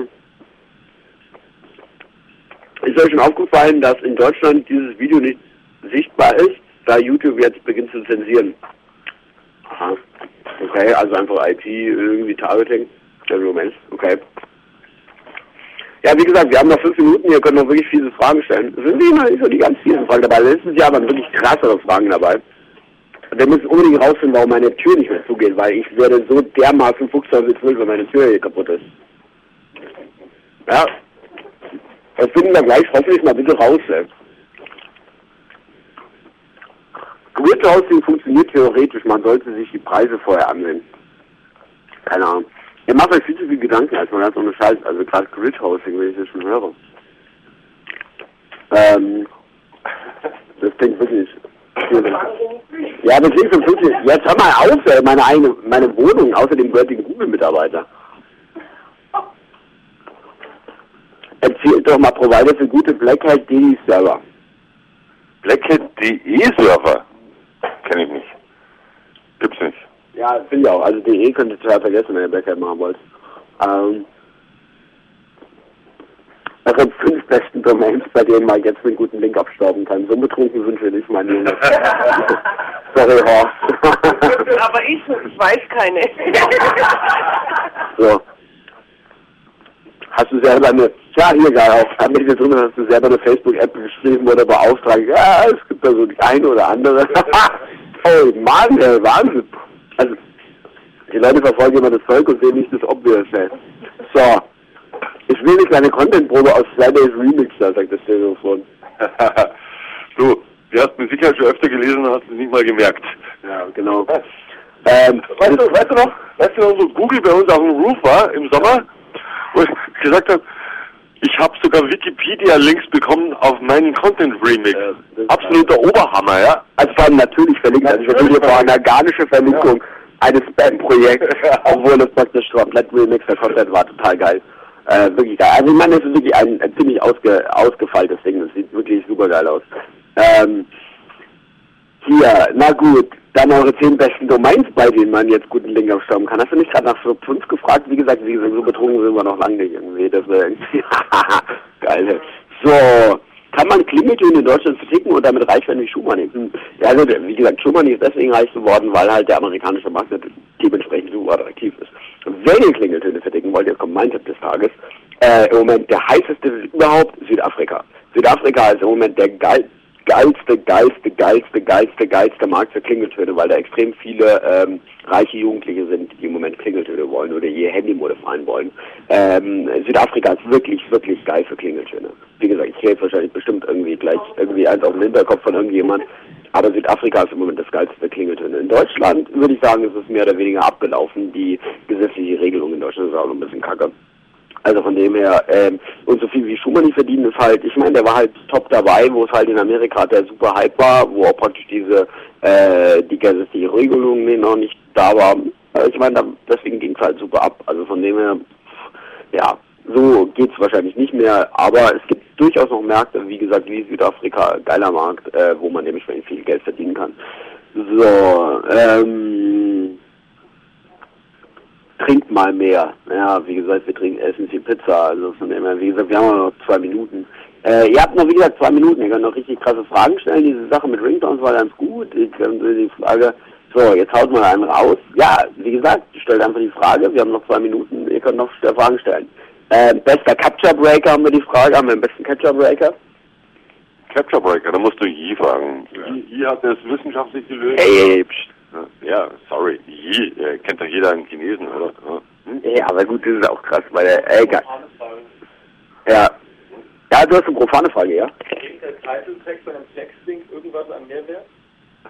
ist euch schon aufgefallen, dass in Deutschland dieses Video nicht sichtbar ist, da YouTube jetzt beginnt zu zensieren? Aha. Okay, also einfach IP, irgendwie Targeting. Moment, okay. Ja, wie gesagt, wir haben noch fünf Minuten, ihr könnt noch wirklich viele Fragen stellen. Es sind immer nicht so die ganz vielen Fragen dabei. Letztes Jahr waren wirklich krassere Fragen dabei. Wir müssen unbedingt rausfinden, warum meine Tür nicht mehr zugeht, weil ich werde so dermaßen fuchsteufelswild, wenn meine Tür hier kaputt ist. Ja. Das finden wir gleich hoffentlich mal bitte raus, ey. Grid Hosting funktioniert theoretisch, man sollte sich die Preise vorher ansehen. Keine Ahnung. Ihr macht euch viel zu viel Gedanken, als man ganz ohne Scheiß, also gerade Grid Hosting, wenn ich das schon höre. Ähm, das klingt wirklich. Ja, das klingt so wirklich. Jetzt hör mal auf, meine eigene, meine Wohnung, außerdem gehört den Google-Mitarbeiter. Erzählt doch mal Provider für gute Black Hat DD Server. Blackhat.de Server? Kenne ich nicht. Gibt's nicht. Ja, finde ich auch. Also DE könnt ihr total vergessen, wenn ihr Black Hat machen wollt. Ähm, eure fünf besten Domains, bei denen man jetzt einen guten Link abstauben kann. So betrunken sind wir nicht, mein Junge. Sorry, Horst. Aber ich weiß keine. so. Hast du selber eine, ja, hier geil, auf drin hast du selber eine Facebook-App geschrieben oder beauftragt. Ja, es gibt da so die eine oder andere. oh Mann, ey, Wahnsinn. Also, die Leute verfolgen immer das Volk und sehen nicht das Obvious, ey. So. Ich will nicht eine Content-Probe aus Fridays Remix, da sagt das Telefon. du, du hast mit Sicherheit schon öfter gelesen und hast es nicht mal gemerkt. Ja, genau. Ähm, weißt, du, weißt du noch, weißt du noch, so Google bei uns auf dem Roof war im Sommer, wo ich gesagt habe, ich habe sogar Wikipedia-Links bekommen auf meinen Content-Remix. Absoluter Oberhammer, ja? Also vor allem natürlich verlinkt, also ich hier vor einer organische Verlinkung eines Spam-Projekts, obwohl es praktisch komplett Remix der Content war, total geil. Äh, wirklich geil. Also ich meine, das ist wirklich ein, ein ziemlich ausge, ausgefeiltes Ding, das sieht wirklich super geil aus. Ähm, hier, na gut, dann eure zehn besten Domains, bei denen man jetzt guten Link aufstauben kann. Hast du nicht gerade nach Flip 5 gefragt? Wie gesagt, wie gesagt, so betrunken sind wir noch lange nicht irgendwie. Irgendwie, geil. So, kann man Klingeltöne in Deutschland verticken und damit reich werden wie Schumann? Hm. Ja, also, wie gesagt, Schumann ist deswegen reich geworden, weil halt der amerikanische Markt dementsprechend super attraktiv ist. Wenn ihr Klingeltöne verticken wollt, jetzt kommt mein Tipp des Tages, äh, im Moment der heißeste überhaupt Südafrika. Südafrika ist im Moment der geil, geilste, geilste, geilste, geilste, geilste Markt für Klingeltöne, weil da extrem viele ähm, reiche Jugendliche sind, die im Moment Klingeltöne wollen oder ihr Handymode fahren wollen. Ähm, Südafrika ist wirklich, wirklich geil für Klingeltöne. Wie gesagt, ich kriege wahrscheinlich bestimmt irgendwie gleich irgendwie eins auf den Hinterkopf von irgendjemand. Aber Südafrika ist im Moment das geilste für Klingeltöne. In Deutschland würde ich sagen, ist es mehr oder weniger abgelaufen. Die gesetzliche Regelung in Deutschland ist auch noch ein bisschen kacke. Also von dem her, ähm, und so viel wie Schumann nicht verdienen ist halt, ich meine, der war halt top dabei, wo es halt in Amerika der super Hype war, wo auch praktisch diese, äh, die gesetzliche Regelung noch nicht da war. Also ich meine, deswegen ging es halt super ab. Also von dem her, ja, so geht's wahrscheinlich nicht mehr, aber es gibt durchaus noch Märkte, wie gesagt, wie Südafrika, geiler Markt, äh, wo man dementsprechend viel Geld verdienen kann. So, ähm, trinkt mal mehr. Ja, wie gesagt, wir trinken, essen viel Pizza. Also von dem her, wie gesagt, wir haben noch zwei Minuten. Äh, ihr habt noch, wie gesagt, zwei Minuten. Ihr könnt noch richtig krasse Fragen stellen. Diese Sache mit Ringtones war ganz gut. Ich kann die Frage, so, jetzt haut mal einen raus. Ja, wie gesagt, stellt einfach die Frage. Wir haben noch zwei Minuten. Ihr könnt noch Fragen stellen. Äh, bester Capture Breaker haben wir die Frage. Haben wir den besten Capture Breaker? Capture Breaker, da musst du Yi fragen. Yi, Yi hat das wissenschaftlich gelöst. Ey, pst. Ja, sorry. Yi, äh, kennt doch jeder einen Chinesen, oder? Hm? Ja, aber gut, das ist auch krass, weil äh, egal. Ja. Ja, du hast eine profane Frage, ja? Bringt der Titeltext bei einem Textlink irgendwas an Mehrwert?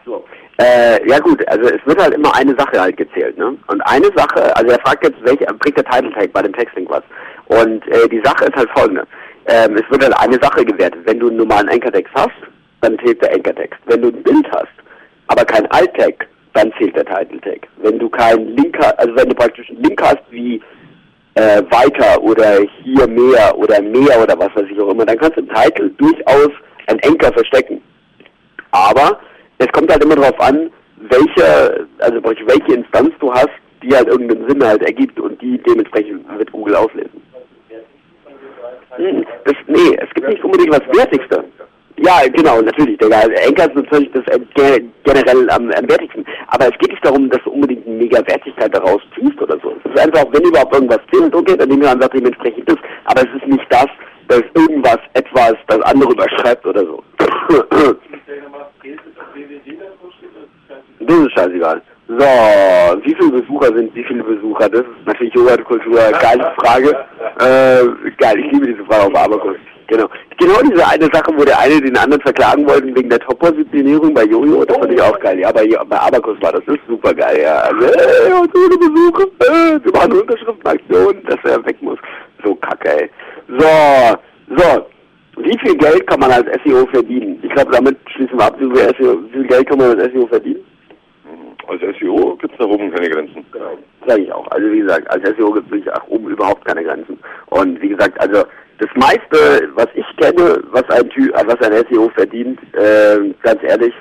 So. Äh, ja gut, also es wird halt immer eine Sache halt gezählt, ne? Und eine Sache, also er fragt jetzt, welche bringt der Title Tag bei dem Textlink was? Und äh, die Sache ist halt folgende. Ähm, es wird halt eine Sache gewertet. Wenn du einen normalen Anchor-Text hast, dann zählt der Anchor-Text. Wenn du ein Bild hast, aber kein Alt-Tag, dann zählt der Title Tag. Wenn du keinen Link hast, also wenn du praktisch einen Link hast wie äh, weiter oder hier mehr oder mehr oder was weiß ich auch immer, dann kannst du im Titel durchaus ein Anchor verstecken. Aber es kommt halt immer darauf an, welche, also welche Instanz du hast, die halt irgendeinen Sinn halt ergibt und die dementsprechend wird Google auslesen. Hm, das, nee, es gibt nicht unbedingt was Wertigste. Ja, genau, natürlich. Der Anker ist natürlich das äh, ge- generell am, am wertigsten. Aber es geht nicht darum, dass du unbedingt eine mega Wertigkeit daraus ziehst oder so. Es ist einfach, wenn überhaupt irgendwas zählt, okay, dann nehmen wir einfach dementsprechend das. Aber es ist nicht das, dass irgendwas etwas das andere überschreibt oder so. das ist scheißegal. So, wie viele Besucher sind wie viele Besucher? Das ist natürlich Joghurtkultur, geile Frage. Äh, geil, ich liebe diese Frage auf Abakus. Genau. Genau diese eine Sache, wo der eine den anderen verklagen wollte wegen der Top-Positionierung bei Jojo, das fand ich auch geil. Ja, bei, bei Abakus war das, das ist super geil, ja. Also, äh, und ohne Besucher, äh, wir machen Unterschriftenaktionen, dass er weg muss. So kacke, ey. So, so. Wie viel Geld kann man als SEO verdienen? Ich glaube, damit schließen wir ab. Wie viel, SEO, wie viel Geld kann man als SEO verdienen? Als SEO gibt es nach oben keine Grenzen. Genau. Sage ich auch. Also wie gesagt, als SEO gibt es nach oben überhaupt keine Grenzen. Und wie gesagt, also das meiste, was ich kenne, was ein Ty äh, was ein SEO verdient, äh, ganz ehrlich,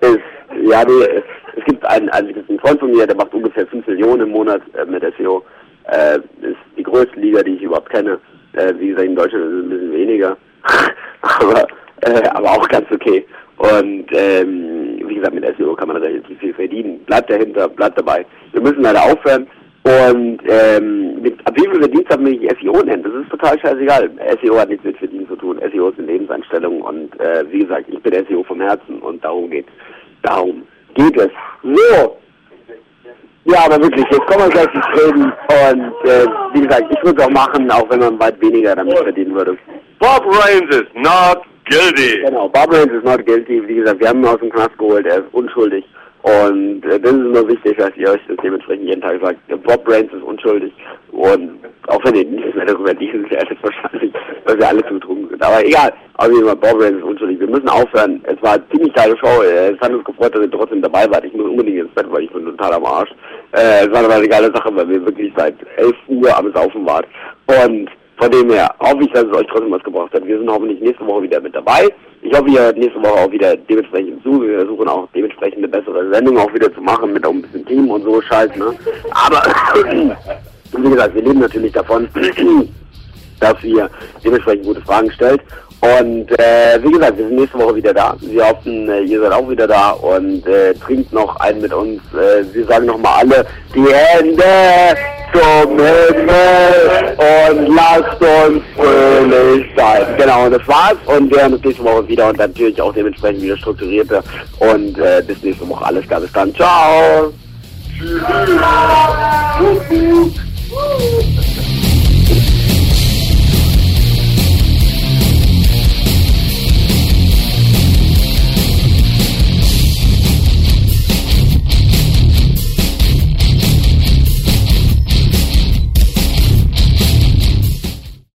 ist, ja, nee, es gibt einen, also einen Freund von mir, der macht ungefähr 5 Millionen im Monat äh, mit SEO. Äh, ist die größte Liga, die ich überhaupt kenne. Äh, wie gesagt, in Deutschland ist es ein bisschen weniger. aber, äh, aber auch ganz okay. Und ähm, wie gesagt, mit SEO kann man relativ viel verdienen. Bleibt dahinter, bleibt dabei. Wir müssen leider aufhören. Und ähm, ab wie viel Verdienst hat mich SEO nennt, das ist total scheißegal. SEO hat nichts mit Verdienen zu tun. SEO ist eine Lebenseinstellung und äh, wie gesagt, ich bin SEO vom Herzen und darum geht darum geht es. So. Ja, aber wirklich, jetzt kommen wir gleich zu Reden und äh, wie gesagt, ich würde es auch machen, auch wenn man weit weniger damit verdienen würde. Bob Raines is not guilty. Genau, Bob Raines is not guilty. Wie gesagt, wir haben ihn aus dem Knast geholt, er ist unschuldig. Und äh, das ist nur wichtig, dass ihr euch das dementsprechend jeden Tag sagt, Bob Brains ist unschuldig. Und auch wenn ihr nicht mehr darüber lesen werdet, wahrscheinlich, weil wir alle zugetrunken sind. Aber egal, auf jeden Fall, Bob Brains ist unschuldig. Wir müssen aufhören. Es war eine ziemlich geile Show. Es hat uns gefreut, dass ihr trotzdem dabei wart. Ich muss unbedingt ins Bett, weil ich bin total am Arsch. Äh, es war aber eine geile Sache, weil wir wirklich seit 11 Uhr am Saufen waren. Und von dem her hoffe ich, dass es euch trotzdem was gebracht hat. Wir sind hoffentlich nächste Woche wieder mit dabei. Ich hoffe, hört nächste Woche auch wieder dementsprechend zu. Wir versuchen auch dementsprechend eine bessere Sendung auch wieder zu machen mit auch ein bisschen Team und so Scheiß, ne? Aber wie gesagt, wir leben natürlich davon, dass ihr dementsprechend gute Fragen stellt. Und äh, wie gesagt, wir sind nächste Woche wieder da. Wir hoffen, äh, ihr seid auch wieder da und äh, trinkt noch einen mit uns. Äh, wir sagen nochmal alle die Hände zum Himmel und lasst uns fröhlich sein. Genau, und das war's. Und wir hören uns nächste Woche wieder und natürlich auch dementsprechend wieder strukturierter. Und äh, bis nächste Woche. Alles klar, bis dann. Ciao. Tschüss.